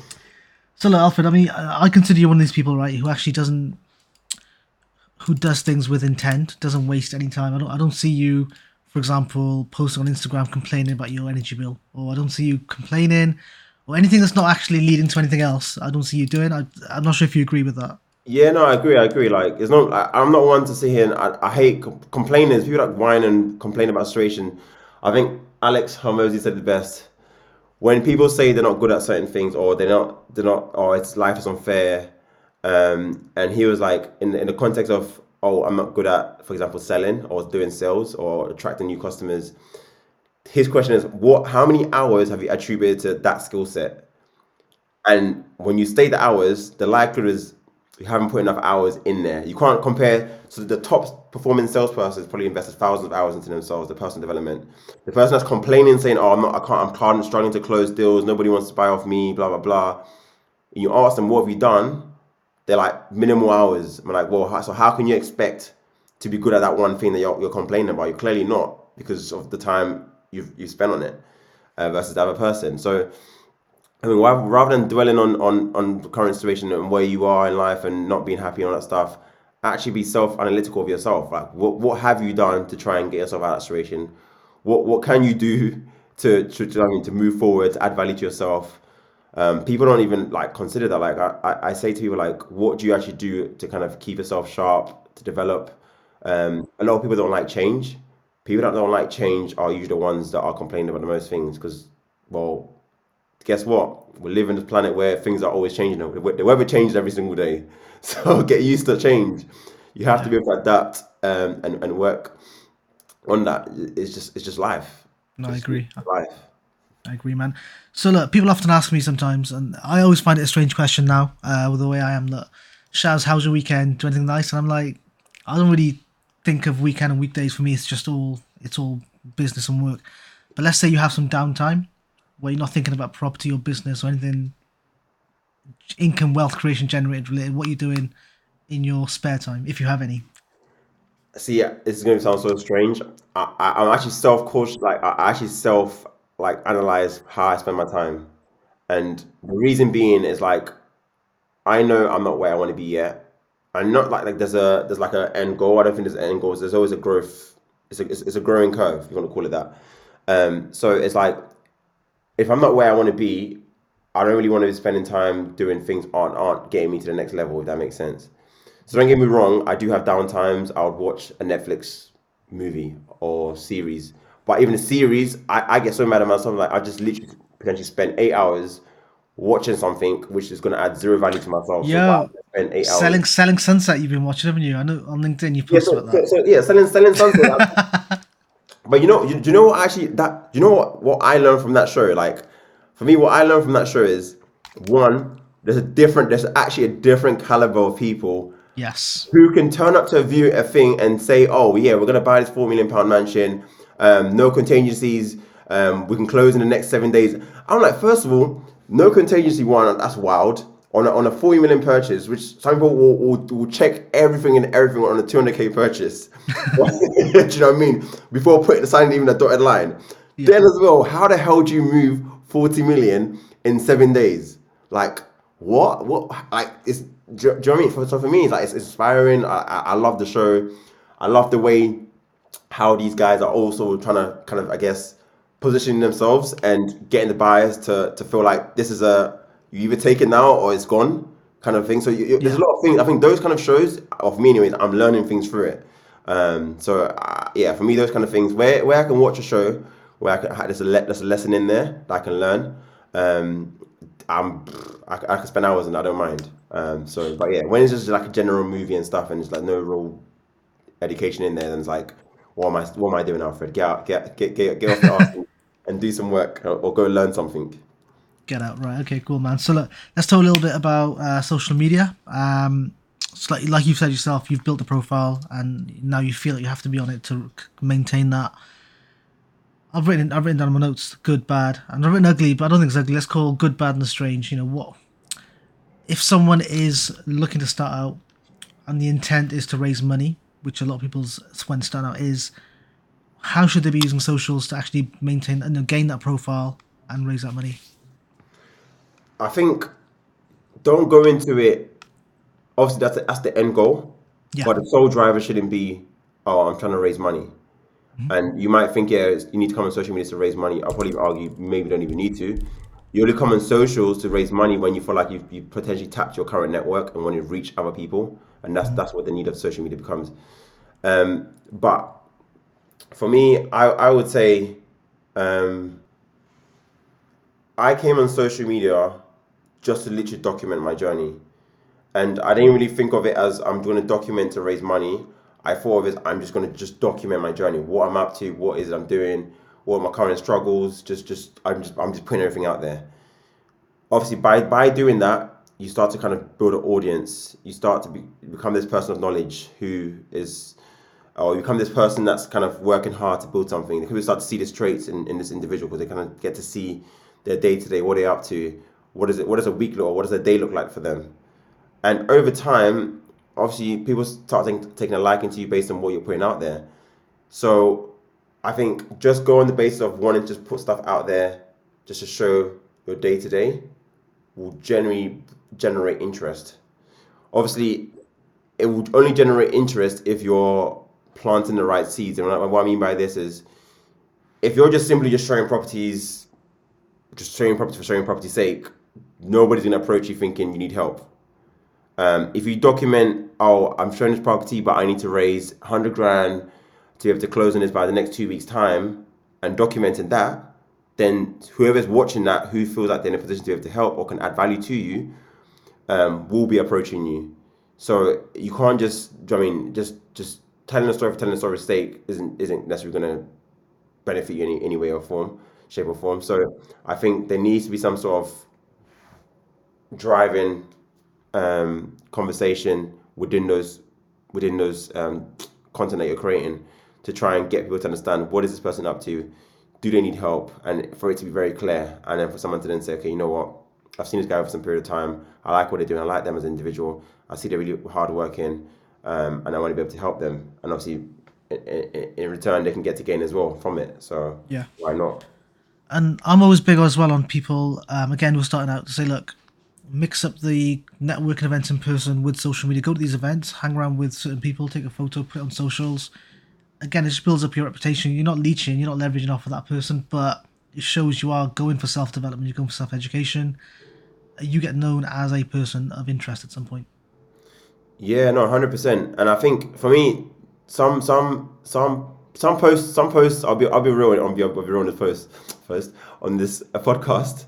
[laughs] so look, Alfred. I mean, I I consider you one of these people, right, who actually doesn't, who does things with intent, doesn't waste any time. I don't. I don't see you, for example, posting on Instagram complaining about your energy bill, or I don't see you complaining, or anything that's not actually leading to anything else. I don't see you doing. I, I'm not sure if you agree with that. Yeah, no, I agree. I agree. Like, it's not. I, I'm not one to sit here and I, I hate com- complainers. People that whine and complain about situation. I think Alex Hormozi said the best. When people say they're not good at certain things, or they're not, they're not, or it's life is unfair. Um, and he was like, in the, in the context of, oh, I'm not good at, for example, selling or doing sales or attracting new customers. His question is, what? How many hours have you attributed to that skill set? And when you state the hours, the likelihood is you haven't put enough hours in there. You can't compare. So the top performing salesperson has probably invested thousands of hours into themselves, the personal development. The person that's complaining, saying, "Oh, I'm not, I can't, I'm hard struggling to close deals. Nobody wants to buy off me." Blah blah blah. And you ask them, "What have you done?" They're like minimal hours. I'm like, well, so how can you expect to be good at that one thing that you're, you're complaining about? You're clearly not because of the time you've you spent on it uh, versus the other person. So I mean, rather, than dwelling on, on, on the current situation and where you are in life and not being happy and all that stuff, actually be self-analytical of yourself. Like, what, what have you done to try and get yourself out of that situation? What what can you do [laughs] to to, to, I mean, to move forward, to add value to yourself? Um, people don't even like consider that. Like, I, I, I say to people, like, what do you actually do to kind of keep yourself sharp, to develop? Um, a lot of people don't like change. People that don't like change are usually the ones that are complaining about the most things because, well, guess what? We live in this planet where things are always changing. The weather changes every single day. [laughs] So get used to change. You have to be able to adapt um, and, and work on that. It's just it's just life. No, I agree. Life. I agree, man. So look, people often ask me sometimes, and I always find it a strange question now, uh, with the way I am. Look, Shaz, how's your weekend? Do anything nice? And I'm like, I don't really think of weekend and weekdays for me. It's just all it's all business and work. But let's say you have some downtime where you're not thinking about property or business or anything income, wealth creation generated related. What you're doing in your spare time, if you have any. See, is going to sound so strange. I, I, I'm actually self-cautious. Like I I actually self like analyze how I spend my time, and the reason being is like I know I'm not where I want to be yet. I'm not like like there's a there's like an end goal. I don't think there's an end goals. There's always a growth. It's a it's, it's a growing curve. If you want to call it that. Um. So it's like if I'm not where I want to be, I don't really want to be spending time doing things aren't aren't getting me to the next level. If that makes sense. So don't get me wrong. I do have down times. I would watch a Netflix movie or series. But even a series, I, I get so mad at myself. Like I just literally potentially spend eight hours watching something which is going to add zero value to myself. So why Yo, would I spend eight hours. selling selling sunset. You've been watching, haven't you? I know on LinkedIn you Yeah, posted so, about so, that. so yeah, selling selling sunset. [laughs] But you know, you, do you know what actually that you know what what I learned from that show? Like for me, what I learned from that show is one, there's a different, there's actually a different caliber of people Yes. who can turn up to view a thing and say, "Oh yeah, we're gonna buy this four million pound mansion, um, no contingencies, um, we can close in the next seven days." I'm like, first of all, no contingency one, that's wild. On a, on a 40 million purchase, which some people will, will, will check everything and everything on a 200k purchase. [laughs] do you know what I mean? Before putting signing even a dotted line. Yeah. Then as well, how the hell do you move 40 million in seven days? Like what? What? Like it's. Do, you- do you know what I mean? For, so for me, it's like it's inspiring. I, I, I love the show. I love the way how these guys are also trying to kind of, I guess, positioning themselves and getting the buyers to to feel like this is a you either take it now or it's gone kind of thing. So you, you- there's a lot of things. I think those kind of shows of me, anyways. I'm learning things through it. Um, so uh, yeah, for me, those kind of things where where I can watch a show where I can there's a le- there's a lesson in there that I can learn. Um, I'm I, I can spend hours and I don't mind. Um, so but yeah, when it's just like a general movie and stuff and it's like no real education in there, then it's like, what am I what am I doing, Alfred? Get out, get get get, get off the [laughs] arse and, and do some work or, or go learn something. Get out, right? Okay, cool, man. So look, let's talk a little bit about uh, social media. Um, it's like like you've said yourself, you've built a profile, and now you feel like you have to be on it to maintain that. I've written I've written down my notes, good, bad, and I've written ugly, but I don't think it's ugly. Let's call good, bad, and the strange. You know what? If someone is looking to start out, and the intent is to raise money, which a lot of people's when start out is, how should they be using socials to actually maintain and gain that profile and raise that money? I think don't go into it. Obviously, that's the, that's the end goal. Yeah. But the sole driver shouldn't be, oh, I'm trying to raise money. And you might think, yeah, you need to come on social media to raise money. I'll probably argue you maybe don't even need to. You only come on socials to raise money when you feel like you've, you've potentially tapped your current network and want to reach other people. And that's that's what the need of social media becomes. Um, but for me, I, I would say um, I came on social media just to literally document my journey. And I didn't really think of it as I'm doing a document to raise money. I thought of it as I'm just going to just document my journey, what I'm up to, what is it I'm doing, what are my current struggles. Just, just I'm just, I'm just putting everything out there. Obviously, by by doing that, you start to kind of build an audience. You start to be, become this person of knowledge who is, or you become this person that's kind of working hard to build something. People start to see these traits in, in this individual because they kind of get to see their day to day, what they're up to, what is it, what does a week look, or what does a day look like for them. And over time, obviously, people start taking, a liking to you based on what you're putting out there. So I think just go on the basis of wanting to just put stuff out there just to show your day to day will generally generate interest. Obviously, it will only generate interest if you're planting the right seeds. And what I mean by this is if you're just simply just showing properties, just showing property for showing property's sake, nobody's gonna approach you thinking you need help. Um, if you document, oh, I'm showing this property, but I need to raise 100 grand to be able to close on this by the next two weeks' time, and documenting that, then whoever's watching that, who feels like they're in a position to be able to help or can add value to you, um, will be approaching you. So you can't just, I mean, just just telling a story for telling a story's sake isn't isn't necessarily going to benefit you in any, any way or form, shape or form. So I think there needs to be some sort of driving um, conversation within those within those um, content that you're creating to try and get people to understand what is this person up to, do they need help, and for it to be very clear, and then for someone to then say, okay, you know what, I've seen this guy for some period of time, I like what they're doing, I like them as an individual, I see they're really hardworking, um, and I want to be able to help them, and obviously. In, in, in return, they can get to gain as well from it. So Yeah. why not? and I'm always big as well on people. Um, again, we're starting out to say, look, mix up the networking events in person with social media. Go to these events, hang around with certain people, take a photo, put it on socials. Again, it just builds up your reputation. You're not leeching, you're not leveraging off of that person, but it shows you are going for self development. You're going for self education. You get known as a person of interest at some point. Yeah, no, hundred percent. And I think for me, some some some some posts some posts I'll be I'll be real on I'll be real on first on this uh, podcast.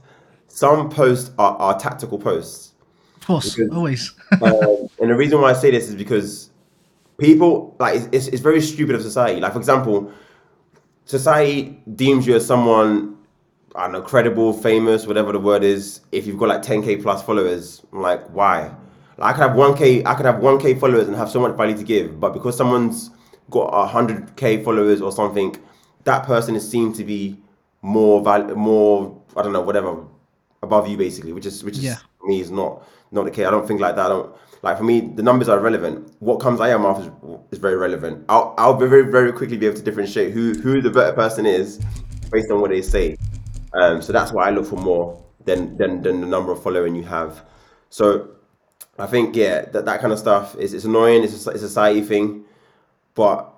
Some posts are, are tactical posts. Of course, Because- always. Um, and the reason why I say this is because people like it's, it's, it's very stupid of society. Like for example, society deems you as someone I don't know, credible, famous, whatever the word is. If you've got like 10k plus followers, I'm like, why? Like, I could have 1k, I could have 1k followers and have so much value to give, but because someone's got 100k followers or something, that person is seen to be more val- more I don't know, whatever above you basically, which is which is Yeah. for me is not not the case. I don't think like that. I don't like for me the numbers are relevant. What comes out of your mouth is, is very relevant. I'll I'll very very quickly be able to differentiate who who the better person is based on what they say. Um, so that's why I look for more than than than the number of following you have. So I think yeah that that kind of stuff is it's annoying. It's a, it's a society thing, but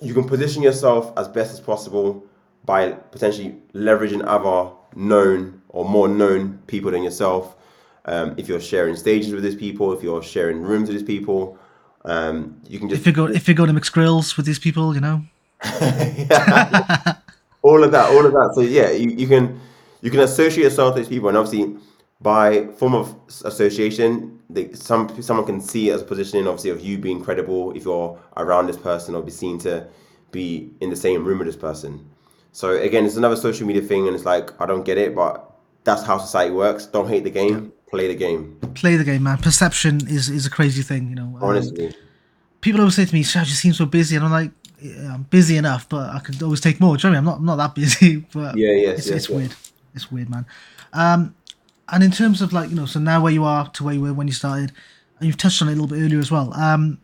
you can position yourself as best as possible by potentially leveraging other known or more known people than yourself. Um, if you're sharing stages with these people, if you're sharing rooms with these people, um, you can just If you go if you go to mix grills with these people, you know. Yeah. [laughs] all of that, all of that. So yeah, you, you can you can associate yourself with these people, and obviously by form of association, they, some someone can see it as a positioning, obviously, of you being credible if you're around this person or be seen to be in the same room with this person. So again, it's another social media thing, and it's like I don't get it, but that's how society works. Don't hate the game, play the game. Play the game, man. Perception is is a crazy thing, you know. Um, Honestly, people always say to me, "Shaz, you seem so busy," and I'm like, yeah, "I'm busy enough, but I could always take more." Do you know what I mean? I'm not I'm not that busy, [laughs] but Yeah, yes, it's, yes, it's yes. weird. It's weird, man. Um, and in terms of like you know, so now where you are to where you were when you started, and you've touched on it a little bit earlier as well. Um,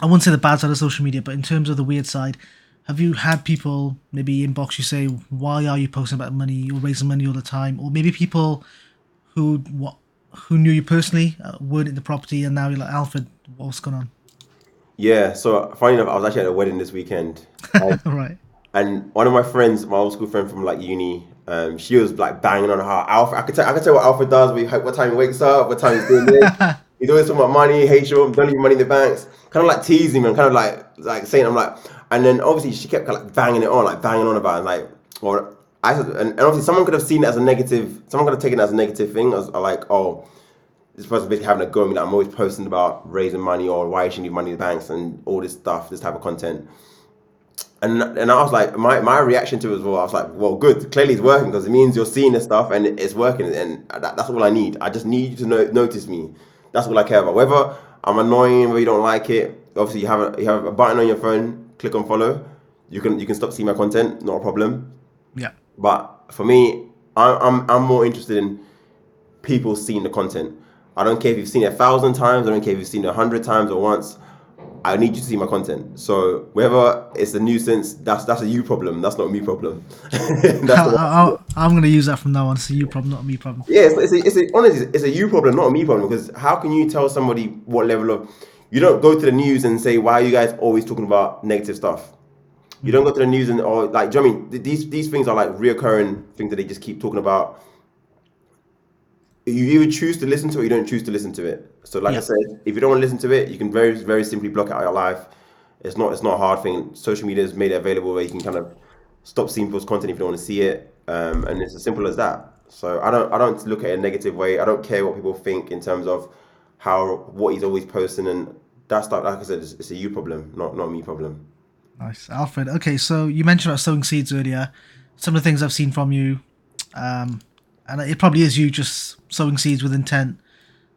I won't say the bad side of social media, but in terms of the weird side, have you had people maybe inbox you say, "Why are you posting about money or raising money all the time?" Or maybe people who what who knew you personally uh, weren't in the property, and now you're like, "Alfred, what's going on?" yeah. So funny enough, I was actually at a wedding this weekend. and [laughs] All right. And one of my friends, my old school friend from like uni, um, she was like banging on her Alfred. I could tell, I could tell what Alfred does. We what time he wakes up, what time he's doing this. [laughs] he's always talking about money. Hates you. Don't leave money in the banks. Kind of like teasing me and kind of like like saying I'm like. And then obviously she kept like banging it on, like banging on about it, like or I and, and obviously someone could have seen it as a negative. Someone could have taken it as a negative thing, as like oh. This person basically having a go at me that I'm always posting about raising money or why you should leave money in the banks and all this stuff, this type of content and and I was like, my, my reaction to it was well, I was like, well, good. Clearly, it's working because it means you're seeing this stuff and it's working, and that, that's all I need. I just need you to no, notice me. That's all I care about. Whether I'm annoying, whether you don't like it, obviously you have a you have a button on your phone. Click on follow. You can you can stop seeing my content. Not a problem. Yeah. But for me, I'm I'm, I'm more interested in people seeing the content. I don't care if you've seen it a thousand times. I don't care if you've seen it a hundred times or once. I need you to see my content. So whether it's a nuisance, that's that's a you problem. That's not a me problem. [laughs] I, I, I'm going to use that from now on. It's a you problem, not a me problem. yeah, it's, it's, a, it's a, honestly, it's a you problem, not a me problem. Because how can you tell somebody what level of you don't go to the news and say why are you guys always talking about negative stuff? You don't go to the news and or like, do you know what I mean? These these things are like reoccurring things that they just keep talking about. You either choose to listen to it or you don't choose to listen to it. So, like Yeah. I said, if you don't want to listen to it, you can very very simply block it out of your life. It's not it's not a hard thing. Social media has made it available where you can kind of stop seeing people's content if you don't want to see it, um, and it's as simple as that. So I don't I don't look at it in a negative way. I don't care what people think in terms of how what he's always posting and that stuff. Like I said, it's, it's a you problem, not not me problem. Nice. Alfred, okay, so you mentioned about sowing seeds earlier. Some of the things I've seen from you, um, and it probably is you just sowing seeds with intent.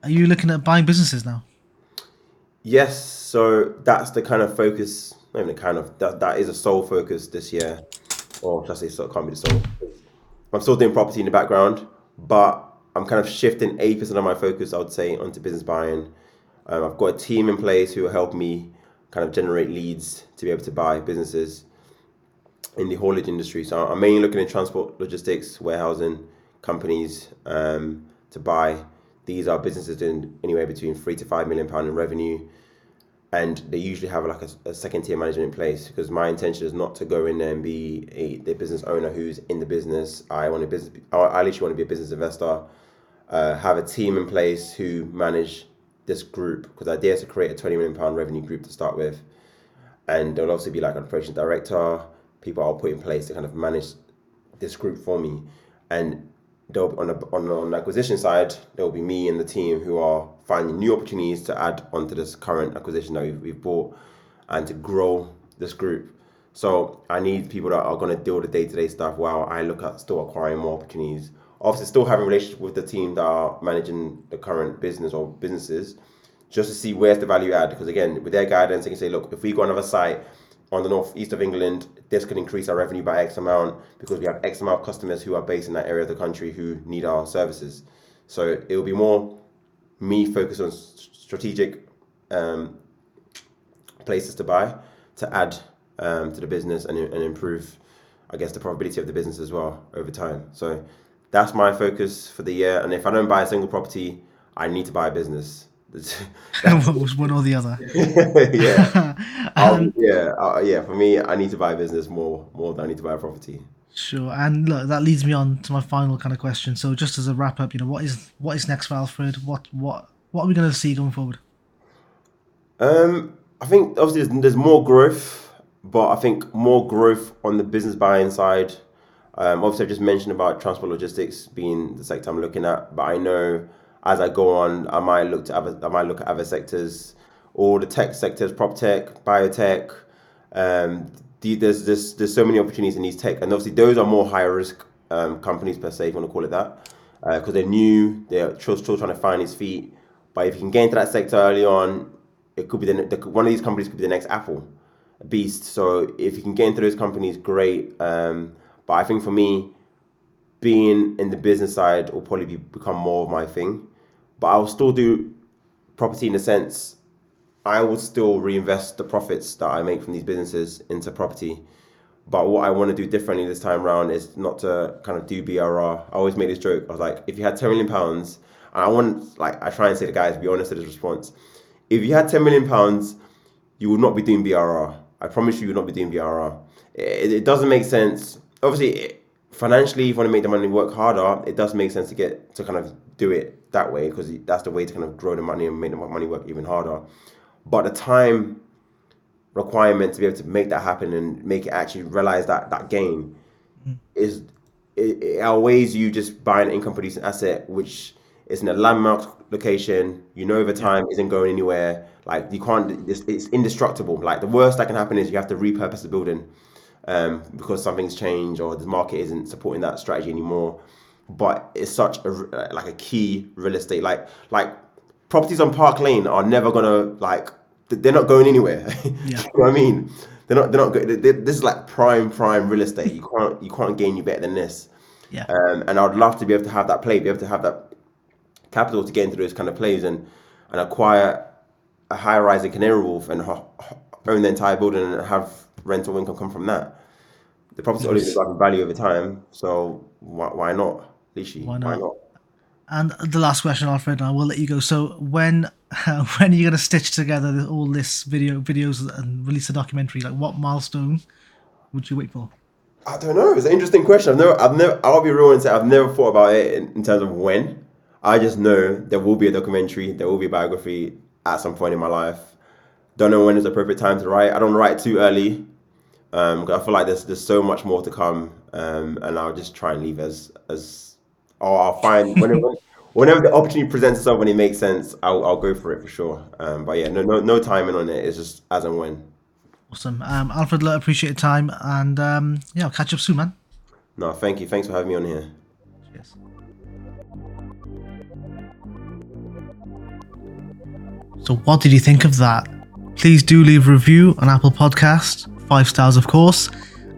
Are you looking at buying businesses now? Yes, so that's the kind of focus. Not even the kind of that that is a sole focus this year, or should I say, so it can't be the sole. I'm still doing property in the background, but I'm kind of shifting eight percent of my focus, I would say, onto business buying. Um, I've got a team in place who will help me kind of generate leads to be able to buy businesses in the haulage industry. So I'm mainly looking at transport, logistics, warehousing companies um, to buy. These are businesses doing anywhere between three to five million pound in revenue, and they usually have like a, a second tier management in place. Because my intention is not to go in there and be a the business owner who's in the business. I want to business. I literally want to be a business investor. Uh, have a team in place who manage this group because the idea is to create a 20 million pound revenue group to start with and there'll also be like an operations director, people I'll put in place to kind of manage this group for me. And they'll on the on, on the acquisition side, there'll be me and the team who are finding new opportunities to add onto this current acquisition that we've, we've bought and to grow this group. So I need people that are going to deal with the day to day stuff while I look at still acquiring more opportunities. Obviously, still having relationship with the team that are managing the current business or businesses, just to see where's the value add. Because again, with their guidance, they can say, look, if we go another site on the northeast of England, this could increase our revenue by X amount because we have X amount of customers who are based in that area of the country who need our services. So it will be more me focused on strategic um, places to buy to add um, to the business and, and improve, I guess, the profitability of the business as well over time. So that's my focus for the year. And if I don't buy a single property, I need to buy a business. [laughs] one or the other. [laughs] yeah, [laughs] um, yeah, uh, yeah. For me, I need to buy a business more more than I need to buy a property. Sure, and look, that leads me on to my final kind of question. So, just as a wrap up, you know, what is what is next for Alfred? What what what are we going to see going forward? Um, I think obviously there's, there's more growth, but I think more growth on the business buying side. Um, obviously, I just mentioned about transport logistics being the sector I'm looking at, but I know as I go on, I might look to other, I might look at other sectors, or the tech sectors, prop tech, biotech. Um, the, there's there's there's so many opportunities in these tech, and obviously those are more higher risk um, companies per se, if you want to call it that, because they're new, they're still, still trying to find its feet. But if you can get into that sector early on, it could be the, the one of these companies could be the next Apple, beast. So if you can get into those companies, great. Um, but I think for me, being in the business side will probably be, become more of my thing. But I'll still do property in the sense I will still reinvest the profits that I make from these businesses into property. But what I want to do differently this time around is not to kind of do BRR. I always make this joke. I was like, if you had 10 million pounds, and I want, like, I try and say to guys, be honest with this response. If you had 10 million pounds, you would not be doing BRR. I promise you, you would not be doing BRR. It, it doesn't make sense. Obviously, financially, if you want to make the money work harder, it does make sense to get to kind of do it that way because that's the way to kind of grow the money and make the money work even harder. But the time requirement to be able to make that happen and make it actually realize that that gain mm. is it, it outweighs you just buying an income producing asset which is in a landmark location you know over time isn't going anywhere like you can't it's, it's indestructible. Like the worst that can happen is you have to repurpose the building um, because something's changed or the market isn't supporting that strategy anymore. But it's such a like a key real estate like like properties on park lane are never gonna like they're not going anywhere. [laughs] Yeah. you know what i mean? They're not they're not good this is like prime prime real estate. You can't you can't gain you better than this. Yeah. um, and i'd love to be able to have that play be able to have that capital to get into those kind of plays and and acquire a high rise in canary wharf and ho- own the entire building and have rental income come from that the property always goes up in value over time so why, why not Lishi? Why why not? not And the last question, Alfred, and I will let you go. So, when [laughs] when are you going to stitch together all this video videos and release a documentary? Like, what milestone would you wait for? I don't know. It's an interesting question. I've never, I've never. I'll be real and say I've never thought about it in, in terms of when. I just know there will be a documentary, there will be a biography at some point in my life. Don't know when is the appropriate time to write. I don't write too early. Um, I feel like there's there's so much more to come. Um, and I'll just try and leave as as, or I'll find whenever [laughs] whenever the opportunity presents itself when it makes sense, I'll I'll go for it for sure. Um, but yeah, no no no timing on it. It's just as and when. Awesome, um, Alfred. Look, appreciate your time, and um, yeah, I'll catch up soon, man. No, thank you. Thanks for having me on here. Cheers. So, what did you think of that? Please do leave a review on Apple Podcast, five stars, of course,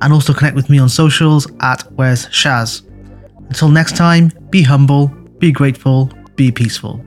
and also connect with me on socials at Where's Shaz. Until next time, be humble, be grateful, be peaceful.